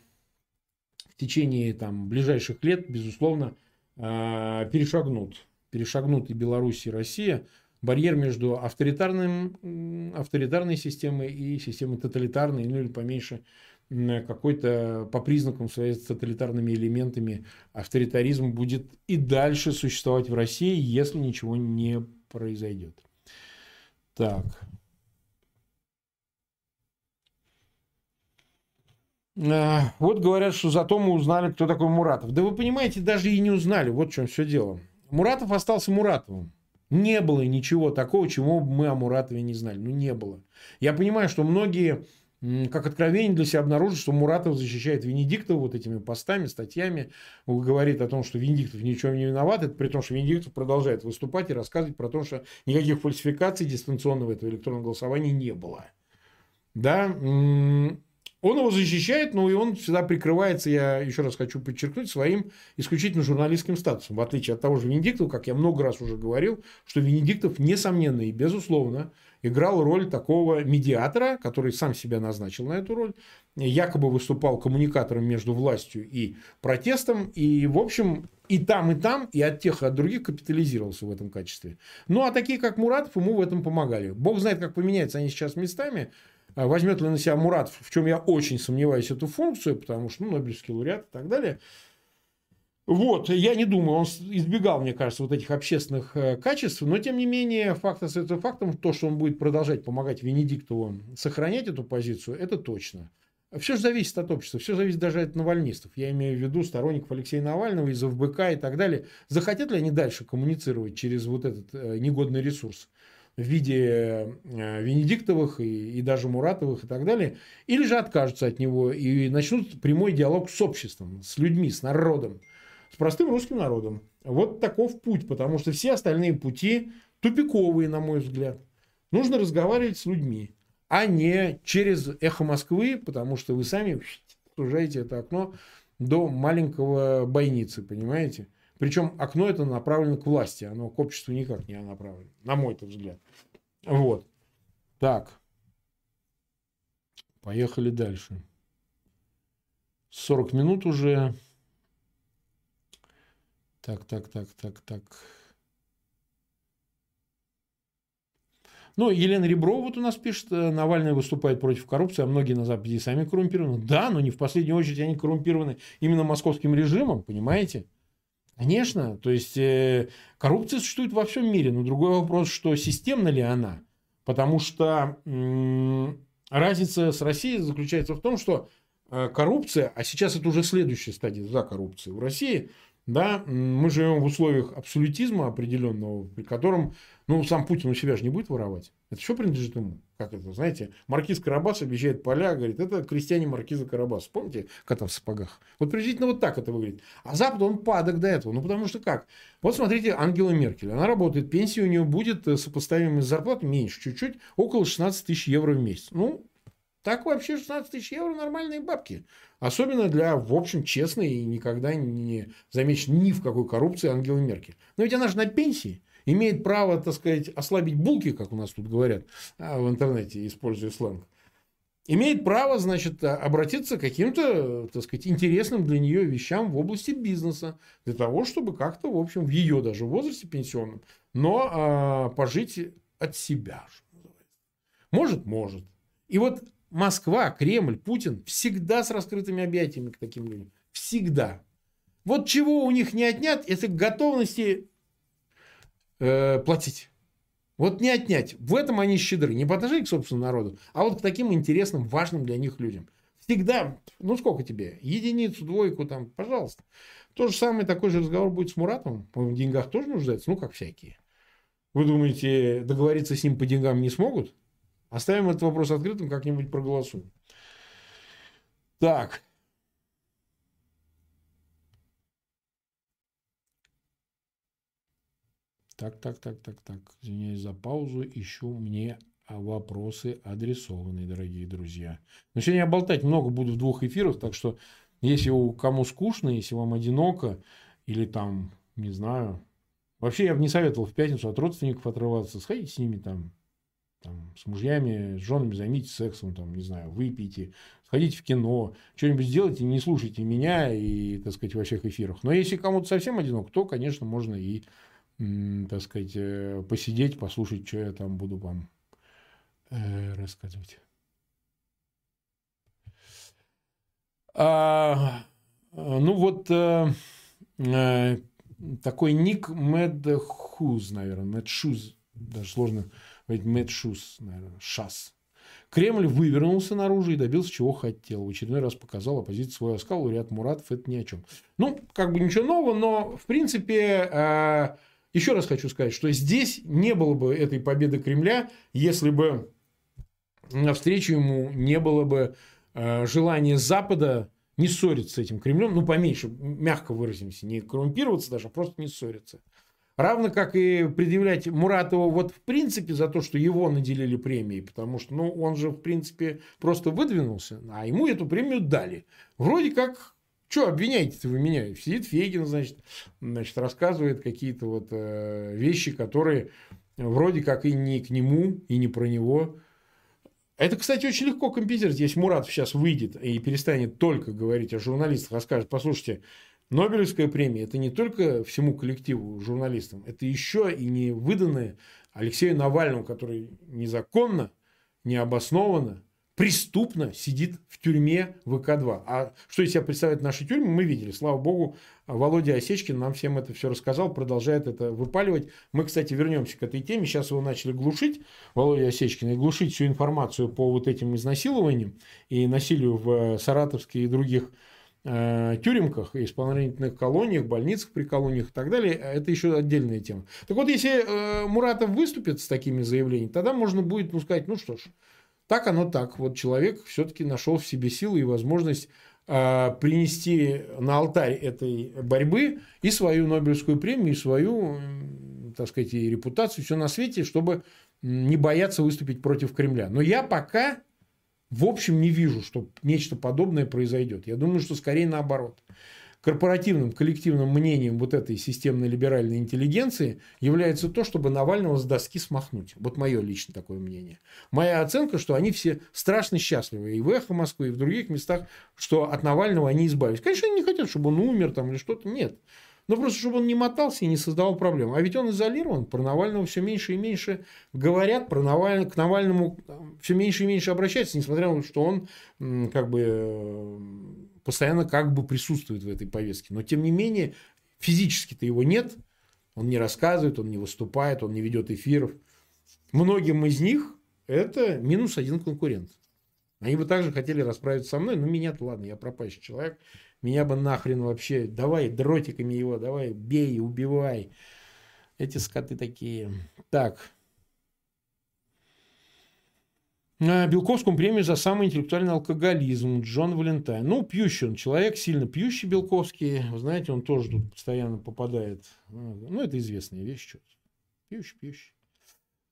в течение там, ближайших лет, безусловно, а, перешагнут. Перешагнут и Беларусь, и Россия барьер между авторитарным, авторитарной системой и системой тоталитарной, ну или поменьше какой-то по признакам своей тоталитарными элементами авторитаризм будет и дальше существовать в России, если ничего не произойдет. Так. Вот говорят, что зато мы узнали, кто такой Муратов. Да вы понимаете, даже и не узнали. Вот в чем все дело. Муратов остался Муратовым. Не было ничего такого, чего мы о Муратове не знали. Ну, не было. Я понимаю, что многие как откровение для себя обнаружат, что Муратов защищает Венедиктова вот этими постами, статьями, говорит о том, что Венедиктов ничего не виноват, это при том, что Венедиктов продолжает выступать и рассказывать про то, что никаких фальсификаций дистанционного этого электронного голосования не было. Да, он его защищает, но и он всегда прикрывается, я еще раз хочу подчеркнуть, своим исключительно журналистским статусом. В отличие от того же Венедиктова, как я много раз уже говорил, что Венедиктов, несомненно и безусловно, играл роль такого медиатора, который сам себя назначил на эту роль, якобы выступал коммуникатором между властью и протестом, и, в общем, и там, и там, и от тех, и от других капитализировался в этом качестве. Ну, а такие, как Муратов, ему в этом помогали. Бог знает, как поменяются они сейчас местами, возьмет ли на себя Мурат, в чем я очень сомневаюсь, эту функцию, потому что, ну, Нобелевский лауреат и так далее. Вот, я не думаю, он избегал, мне кажется, вот этих общественных э, качеств, но тем не менее, факт остается фактом, то, что он будет продолжать помогать Венедиктову сохранять эту позицию, это точно. Все же зависит от общества, все зависит даже от навальнистов. Я имею в виду сторонников Алексея Навального из ФБК и так далее. Захотят ли они дальше коммуницировать через вот этот э, негодный ресурс? В виде э, Венедиктовых и, и даже Муратовых и так далее, или же откажутся от него и начнут прямой диалог с обществом, с людьми, с народом, с простым русским народом. Вот таков путь, потому что все остальные пути тупиковые, на мой взгляд. Нужно разговаривать с людьми, а не через эхо Москвы, потому что вы сами сужаете это окно до маленького бойницы, понимаете? Причем окно это направлено к власти, оно к обществу никак не направлено, на мой взгляд. Вот. Так. Поехали дальше. 40 минут уже. Так, так, так, так, так. Ну, Елена Реброва вот у нас пишет, э, Навальный выступает против коррупции, а многие на Западе сами коррумпированы. Да, но не в последнюю очередь они коррумпированы именно московским режимом, понимаете? Конечно, то есть э, коррупция существует во всем мире, но другой вопрос, что системна ли она. Потому что м- разница с Россией заключается в том, что э, коррупция, а сейчас это уже следующая стадия за коррупцией в России, да, мы живем в условиях абсолютизма определенного, при котором ну, сам Путин у себя же не будет воровать. Это все принадлежит ему. Как это, знаете, маркиз Карабас обещает поля, говорит, это крестьяне маркиза Карабас. Помните, кота в сапогах? Вот приблизительно вот так это выглядит. А Запад, он падок до этого. Ну, потому что как? Вот смотрите, Ангела Меркель. Она работает, пенсия у нее будет э, сопоставимой с зарплатой меньше, чуть-чуть, около 16 тысяч евро в месяц. Ну, так вообще 16 тысяч евро нормальные бабки. Особенно для, в общем, честной и никогда не замечен ни в какой коррупции Ангелы Меркель. Но ведь она же на пенсии. Имеет право, так сказать, ослабить булки, как у нас тут говорят а, в интернете, используя сленг. Имеет право, значит, обратиться к каким-то, так сказать, интересным для нее вещам в области бизнеса. Для того, чтобы как-то, в общем, в ее даже возрасте пенсионном, но а, пожить от себя. Может, может. И вот Москва, Кремль, Путин всегда с раскрытыми объятиями к таким людям. Всегда. Вот чего у них не отнять, это готовности э, платить. Вот не отнять. В этом они щедры. Не по отношению к собственному народу, а вот к таким интересным, важным для них людям. Всегда, ну сколько тебе? Единицу, двойку там, пожалуйста. То же самое, такой же разговор будет с Муратом. Он в деньгах тоже нуждается, ну как всякие. Вы думаете, договориться с ним по деньгам не смогут? Оставим этот вопрос открытым, как-нибудь проголосуем. Так. Так, так, так, так, так. Извиняюсь за паузу. Ищу мне вопросы адресованные, дорогие друзья. Но сегодня я болтать много буду в двух эфирах, так что если у кому скучно, если вам одиноко, или там, не знаю. Вообще я бы не советовал в пятницу от родственников отрываться. Сходите с ними там там, с мужьями, с женами займитесь сексом, там, не знаю, выпейте, сходите в кино, что-нибудь сделайте, не слушайте меня и, так сказать, во всех эфирах. Но если кому-то совсем одинок, то, конечно, можно и так сказать, э, посидеть, послушать, что я там буду вам э, рассказывать. А, ну вот э, такой ник Mad Хуз, наверное, Shoes, даже сложно Mad Shoes, наверное, Шас. Кремль вывернулся наружу и добился чего хотел. В очередной раз показал оппозиции свой оскал. Ряд Муратов это ни о чем. Ну, как бы ничего нового, но в принципе э, еще раз хочу сказать, что здесь не было бы этой победы Кремля, если бы навстречу ему не было бы э, желания Запада не ссориться с этим Кремлем, ну, поменьше, мягко выразимся, не коррумпироваться даже, а просто не ссориться. Равно как и предъявлять Муратову вот в принципе за то, что его наделили премией, потому что ну, он же в принципе просто выдвинулся, а ему эту премию дали. Вроде как что обвиняете-то вы меня? Сидит Фегин, значит, значит рассказывает какие-то вот э, вещи, которые вроде как и не к нему, и не про него. Это, кстати, очень легко компенсировать, если Муратов сейчас выйдет и перестанет только говорить о журналистах, а скажет, послушайте, Нобелевская премия – это не только всему коллективу журналистам, это еще и не выданная Алексею Навальному, который незаконно, необоснованно преступно сидит в тюрьме ВК-2. А что из себя представляет наши тюрьмы, мы видели. Слава богу, Володя Осечкин нам всем это все рассказал, продолжает это выпаливать. Мы, кстати, вернемся к этой теме. Сейчас его начали глушить, Володя Осечкин, и глушить всю информацию по вот этим изнасилованиям и насилию в Саратовске и других э, тюрьмках, исполнительных колониях, больницах при колониях и так далее, это еще отдельная тема. Так вот, если э, Муратов выступит с такими заявлениями, тогда можно будет ну, сказать, ну что ж, так оно так. Вот человек все-таки нашел в себе силы и возможность э, принести на алтарь этой борьбы и свою Нобелевскую премию, и свою, так сказать, и репутацию, все на свете, чтобы не бояться выступить против Кремля. Но я пока, в общем, не вижу, что нечто подобное произойдет. Я думаю, что скорее наоборот корпоративным, коллективным мнением вот этой системной либеральной интеллигенции является то, чтобы Навального с доски смахнуть. Вот мое личное такое мнение. Моя оценка, что они все страшно счастливы. И в «Эхо Москвы», и в других местах, что от Навального они избавились. Конечно, они не хотят, чтобы он умер там или что-то. Нет. Но просто, чтобы он не мотался и не создавал проблем. А ведь он изолирован, про Навального все меньше и меньше говорят, про Навального, к Навальному все меньше и меньше обращаются, несмотря на то, что он как бы э, постоянно как бы присутствует в этой повестке. Но, тем не менее, физически-то его нет. Он не рассказывает, он не выступает, он не ведет эфиров. Многим из них это минус один конкурент. Они бы также хотели расправиться со мной, но меня-то ладно, я пропащий человек. Меня бы нахрен вообще, давай дротиками его, давай бей, убивай. Эти скоты такие. Так, Белковскому премию за самый интеллектуальный алкоголизм Джон Валентайн. Ну, пьющий он человек, сильно пьющий Белковский. Вы знаете, он тоже тут постоянно попадает. Ну, это известная вещь. Что пьющий, пьющий.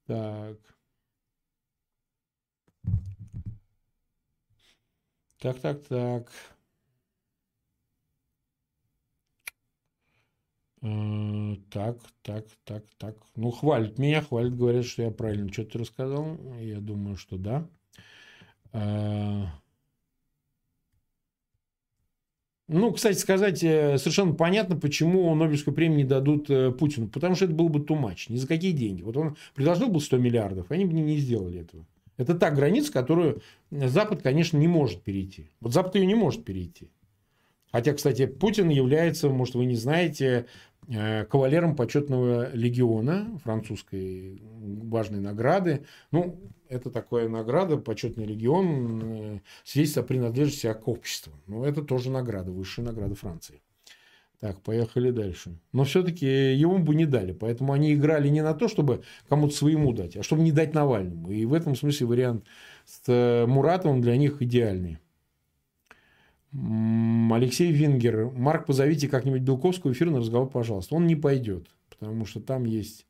Так. Так, так, так. Так, так, так, так. Ну, хвалят меня, хвалят, говорят, что я правильно что-то рассказал. Я думаю, что да. Э, ну, кстати сказать, э, совершенно понятно, почему Нобелевскую премию не дадут Путину. Потому что это был бы тумач. Ни за какие деньги. Вот он предложил бы 100 миллиардов, они бы не сделали этого. Это та граница, которую Запад, конечно, не может перейти. Вот Запад ее не может перейти. Хотя, кстати, Путин является, может, вы не знаете, Э, кавалером почетного легиона французской важной награды. Ну, это такая награда, почетный легион, э, свидетельство о принадлежности к обществу. Но это тоже награда, высшая награда Франции. Так, поехали дальше. Но все-таки ему бы не дали. Поэтому они играли не на то, чтобы кому-то своему дать, а чтобы не дать Навальному. И в этом смысле вариант с э, Муратовым для них идеальный. Алексей Вингер. Марк, позовите как-нибудь Белковского эфир на разговор, пожалуйста. Он не пойдет, потому что там есть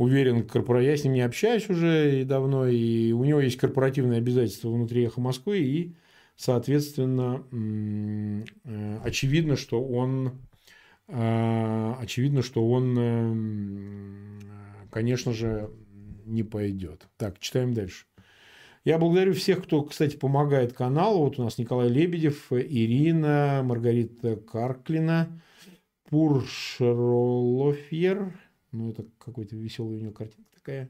уверен, корпора... я с ним не общаюсь уже и давно, и у него есть корпоративные обязательства внутри «Эхо Москвы», и, соответственно, э, очевидно, что он э, очевидно, что он, э, конечно же, не пойдет. Так, читаем дальше. Я благодарю всех, кто, кстати, помогает каналу. Вот у нас Николай Лебедев, Ирина, Маргарита Карклина, Пуршеролофьер, Ну, это какой-то веселый у него картинка такая.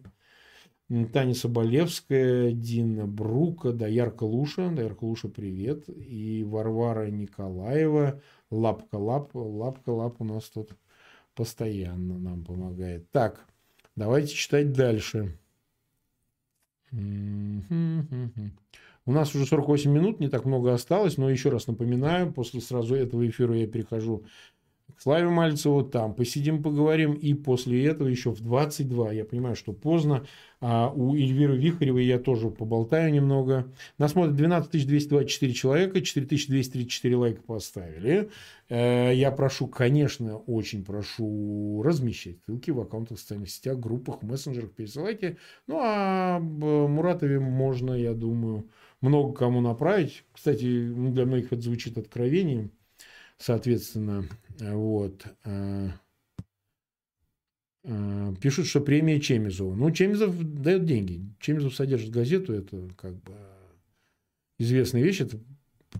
Таня Соболевская, Дина Брука, Доярка Луша, Доярка Луша, привет. И Варвара Николаева, Лапка Лап, Лапка Лап у нас тут постоянно нам помогает. Так, давайте читать дальше. У нас уже 48 минут, не так много осталось, но еще раз напоминаю, после сразу этого эфира я перехожу Славе Мальцеву там посидим, поговорим. И после этого еще в 22, я понимаю, что поздно, а у Эльвиры Вихаревой я тоже поболтаю немного. Нас смотрит 12 224 человека, 4234 лайка поставили. Э, я прошу, конечно, очень прошу размещать ссылки в аккаунтах в социальных сетях, группах, мессенджерах, пересылайте. Ну, а об Муратове можно, я думаю, много кому направить. Кстати, для многих это звучит откровением. Соответственно, вот. Э, э, пишут, что премия Чемизова. Ну, Чемизов дает деньги. Чемизов содержит газету, это как бы известная вещь. Это...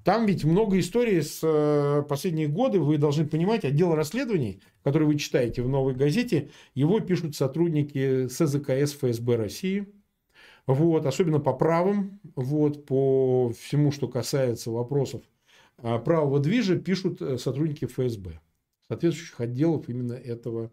Там ведь много историй с э, последние годы, вы должны понимать, отдел расследований, который вы читаете в «Новой газете», его пишут сотрудники СЗКС ФСБ России, вот, особенно по правам, вот, по всему, что касается вопросов правого движа, пишут сотрудники ФСБ соответствующих отделов именно этого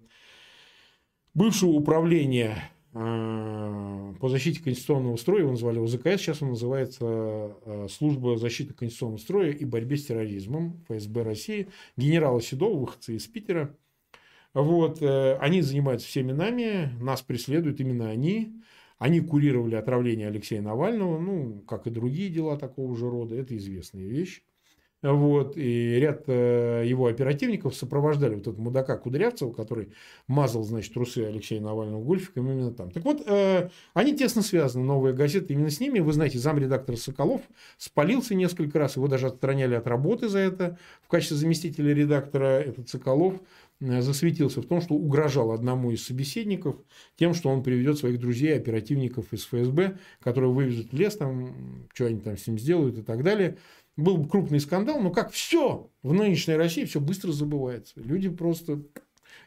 бывшего управления а, по защите конституционного строя, его назвали ОЗКС, сейчас он называется а, Служба защиты конституционного строя и борьбы с терроризмом ФСБ России, генерала Седова, выходцы из Питера. Вот, э, они занимаются всеми нами, нас преследуют именно они. Они курировали отравление Алексея Навального, ну, как и другие дела такого же рода, это известная вещь. Вот, и ряд э, его оперативников сопровождали вот этого мудака Кудрявцева, который мазал, значит, трусы Алексея Навального гольфиком именно там. Так вот, э, они тесно связаны, новая газета, именно с ними. Вы знаете, замредактор Соколов спалился несколько раз, его даже отстраняли от работы за это. В качестве заместителя редактора этот Соколов э, засветился в том, что угрожал одному из собеседников тем, что он приведет своих друзей, оперативников из ФСБ, которые вывезут в лес, там, что они там с ним сделают и так далее был крупный скандал, но как все в нынешней России, все быстро забывается. Люди просто...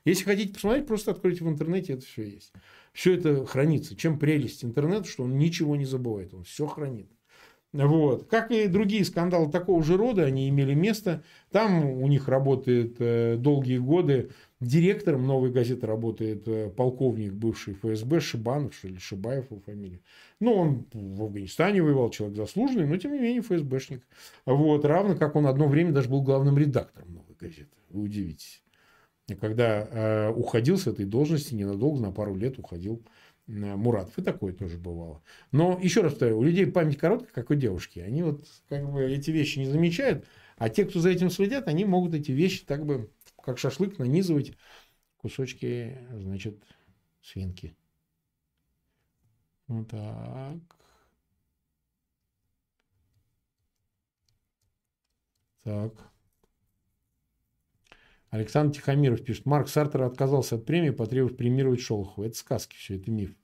Если хотите посмотреть, просто откройте в интернете, это все есть. Все это хранится. Чем прелесть интернета, что он ничего не забывает, он все хранит. Вот. Как и другие скандалы такого же рода, они имели место. Там у них работает э, долгие годы. Директором новой газеты работает э, полковник бывший ФСБ Шибанов, что ли, Шибаев его фамилия. Ну, он в Афганистане воевал, человек заслуженный, но тем не менее ФСБшник. Вот. Равно как он одно время даже был главным редактором новой газеты. Вы удивитесь. Когда э, уходил с этой должности, ненадолго, на пару лет уходил Муратов. И такое тоже бывало. Но еще раз повторяю, у людей память короткая, как у девушки. Они вот как бы эти вещи не замечают. А те, кто за этим следят, они могут эти вещи так бы, как шашлык, нанизывать кусочки, значит, свинки. Вот так. Так. Александр Тихомиров пишет. Марк Сартер отказался от премии, потребовав премировать Шолохова. Это сказки все, это миф.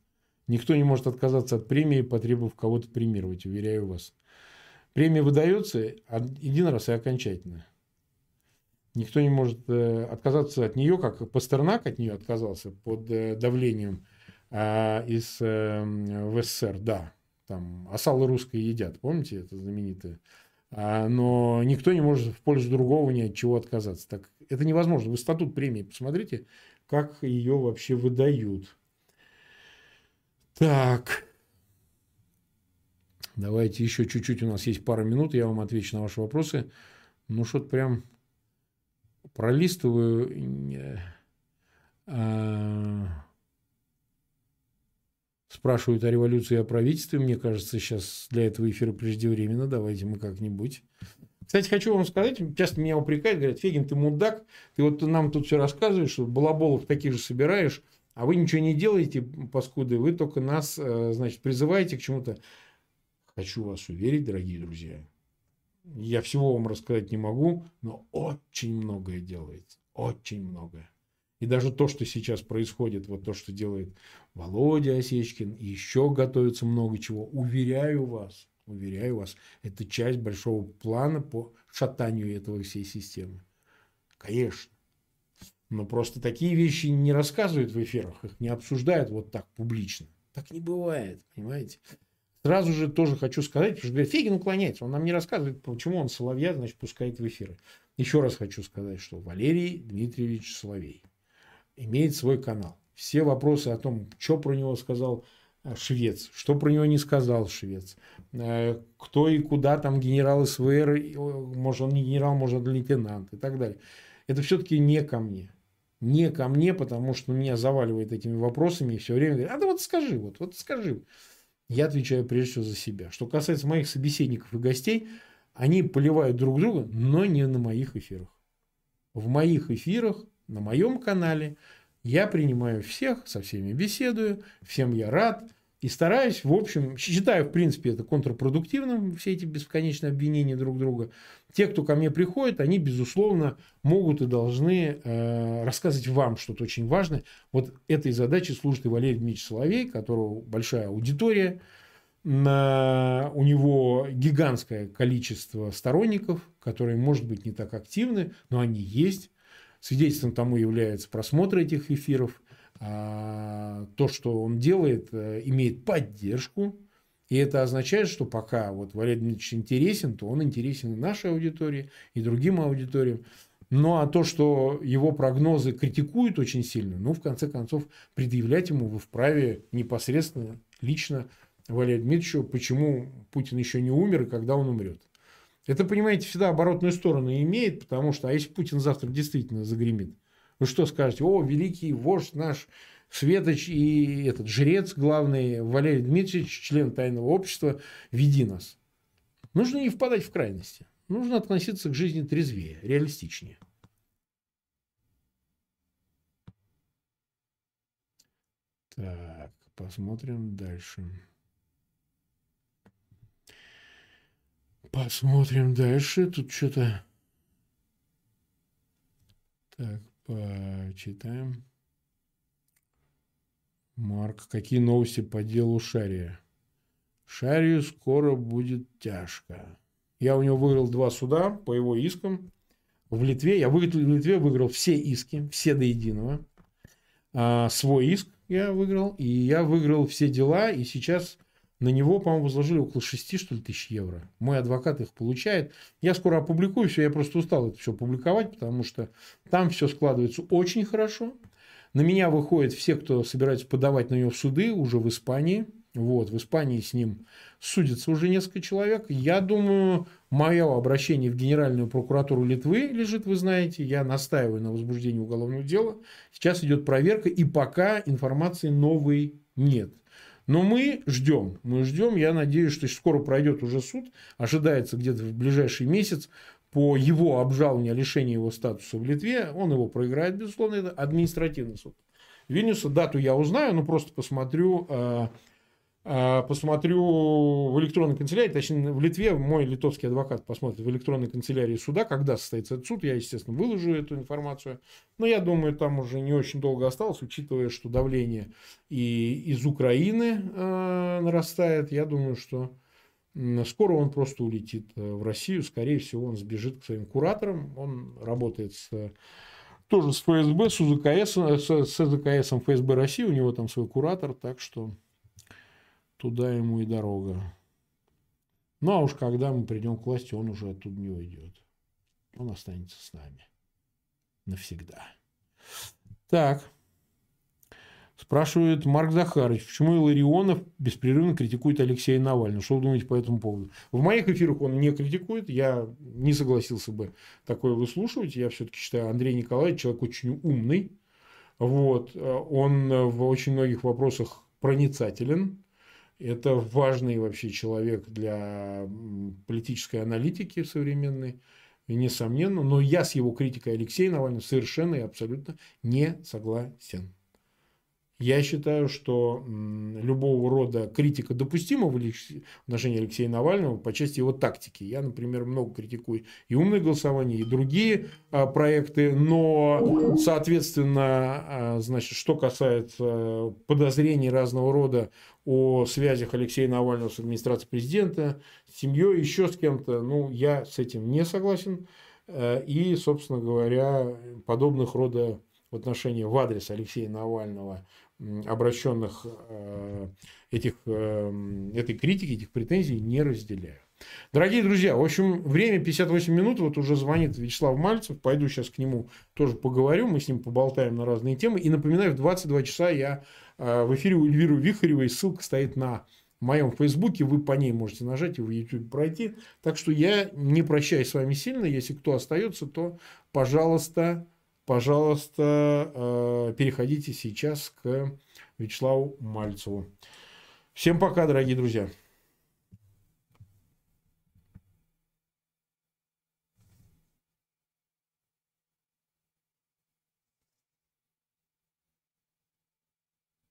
Никто не может отказаться от премии, потребовав кого-то премировать, уверяю вас. Премия выдается один раз и окончательно. Никто не может э, отказаться от нее, как Пастернак от нее отказался под э, давлением а, из э, в СССР. Да, там осалы русские едят, помните, это знаменитое. А, но никто не может в пользу другого ни от чего отказаться. Так, это невозможно. Вы статут премии посмотрите, как ее вообще выдают. Так. Давайте еще чуть-чуть, у нас есть пара минут, я вам отвечу на ваши вопросы. Ну, что-то прям пролистываю. А... Спрашивают о революции и о правительстве. Мне кажется, сейчас для этого эфира преждевременно. Давайте мы как-нибудь. Кстати, хочу вам сказать, часто меня упрекают, говорят, Фегин, ты мудак, ты вот нам тут все рассказываешь, что балаболов таких же собираешь, а вы ничего не делаете, паскуды, вы только нас, э, значит, призываете к чему-то. Хочу вас уверить, дорогие друзья, я всего вам рассказать не могу, но очень многое делается. Очень многое. И даже то, что сейчас происходит, вот то, что делает Володя Осечкин, еще готовится много чего, уверяю вас, уверяю вас, это часть большого плана по шатанию этого всей системы. Конечно. Но просто такие вещи не рассказывают в эфирах, их не обсуждают вот так публично. Так не бывает, понимаете? Сразу же тоже хочу сказать, потому что говорят, Фегин уклоняется, он нам не рассказывает, почему он Соловья, значит, пускает в эфиры. Еще раз хочу сказать, что Валерий Дмитриевич Соловей имеет свой канал. Все вопросы о том, что про него сказал э, швец, что про него не сказал швец, э, кто и куда там генерал СВР, может он не генерал, может он лейтенант и так далее. Это все-таки не ко мне. Не ко мне, потому что меня заваливает этими вопросами и все время говорит, а да вот скажи, вот, вот скажи. Я отвечаю прежде всего за себя. Что касается моих собеседников и гостей, они поливают друг друга, но не на моих эфирах. В моих эфирах, на моем канале, я принимаю всех, со всеми беседую, всем я рад. И стараюсь, в общем, считаю, в принципе, это контрпродуктивным, все эти бесконечные обвинения друг друга. Те, кто ко мне приходит, они, безусловно, могут и должны э, рассказывать вам что-то очень важное. Вот этой задачей служит и Валерий Дмитриевич Соловей, которого большая аудитория, на, у него гигантское количество сторонников, которые, может быть, не так активны, но они есть. Свидетельством тому является просмотр этих эфиров – то, что он делает, э, имеет поддержку. И это означает, что пока вот Валерий Дмитриевич интересен, то он интересен и нашей аудитории, и другим аудиториям. Ну, а то, что его прогнозы критикуют очень сильно, ну, в конце концов, предъявлять ему вы вправе непосредственно, лично Валерию Дмитриевичу, почему Путин еще не умер и когда он умрет. Это, понимаете, всегда оборотную сторону имеет, потому что, а если Путин завтра действительно загремит – вы что скажете? О, великий вождь наш Светоч и этот жрец главный Валерий Дмитриевич, член тайного общества, веди нас. Нужно не впадать в крайности. Нужно относиться к жизни трезвее, реалистичнее. Так, посмотрим дальше. Посмотрим дальше. Тут что-то... Так, Почитаем. Марк, какие новости по делу Шария? Шарию скоро будет тяжко. Я у него выиграл два суда по его искам. В Литве, я выиграл, в Литве выиграл все иски, все до единого. А, свой иск я выиграл, и я выиграл все дела, и сейчас на него, по-моему, возложили около 6 что ли, тысяч евро. Мой адвокат их получает. Я скоро опубликую все, я просто устал это все публиковать, потому что там все складывается очень хорошо. На меня выходят все, кто собирается подавать на него в суды уже в Испании. Вот, в Испании с ним судится уже несколько человек. Я думаю, мое обращение в Генеральную прокуратуру Литвы лежит, вы знаете. Я настаиваю на возбуждении уголовного дела. Сейчас идет проверка, и пока информации новой нет. Но мы ждем, мы ждем. Я надеюсь, что скоро пройдет уже суд. Ожидается где-то в ближайший месяц по его обжалованию лишения его статуса в Литве. Он его проиграет, безусловно, это административный суд. Вильнюса дату я узнаю, но просто посмотрю э, посмотрю в электронной канцелярии, точнее в Литве мой литовский адвокат посмотрит в электронной канцелярии суда, когда состоится этот суд, я, естественно, выложу эту информацию. Но я думаю, там уже не очень долго осталось, учитывая, что давление и из Украины э, нарастает. Я думаю, что скоро он просто улетит э, в Россию, скорее всего, он сбежит к своим кураторам. Он работает с тоже с ФСБ, с УЗКС, с, с ЗКС ФСБ России, у него там свой куратор, так что туда ему и дорога. Ну, а уж когда мы придем к власти, он уже оттуда не уйдет. Он останется с нами. Навсегда. Так. Спрашивает Марк Захарович, почему Иларионов беспрерывно критикует Алексея Навального? Что вы думаете по этому поводу? В моих эфирах он не критикует. Я не согласился бы такое выслушивать. Я все-таки считаю, Андрей Николаевич человек очень умный. Вот. Он в очень многих вопросах проницателен. Это важный вообще человек для политической аналитики современной, несомненно. Но я с его критикой Алексея Навального совершенно и абсолютно не согласен. Я считаю, что любого рода критика допустима в отношении Алексея Навального по части его тактики. Я, например, много критикую и умное голосование, и другие а, проекты, но, соответственно, а, значит, что касается подозрений разного рода о связях Алексея Навального с администрацией президента, с семьей, еще с кем-то, ну, я с этим не согласен. Э, и, собственно говоря, подобных рода в отношении в адрес Алексея Навального обращенных э, этих, э, этой критики, этих претензий не разделяю. Дорогие друзья, в общем, время 58 минут, вот уже звонит Вячеслав Мальцев, пойду сейчас к нему тоже поговорю, мы с ним поболтаем на разные темы. И напоминаю, в 22 часа я э, в эфире у Эльвиры Вихаревой, ссылка стоит на моем фейсбуке, вы по ней можете нажать и в YouTube пройти. Так что я не прощаюсь с вами сильно, если кто остается, то, пожалуйста, пожалуйста, э, переходите сейчас к Вячеславу Мальцеву. Всем пока, дорогие друзья.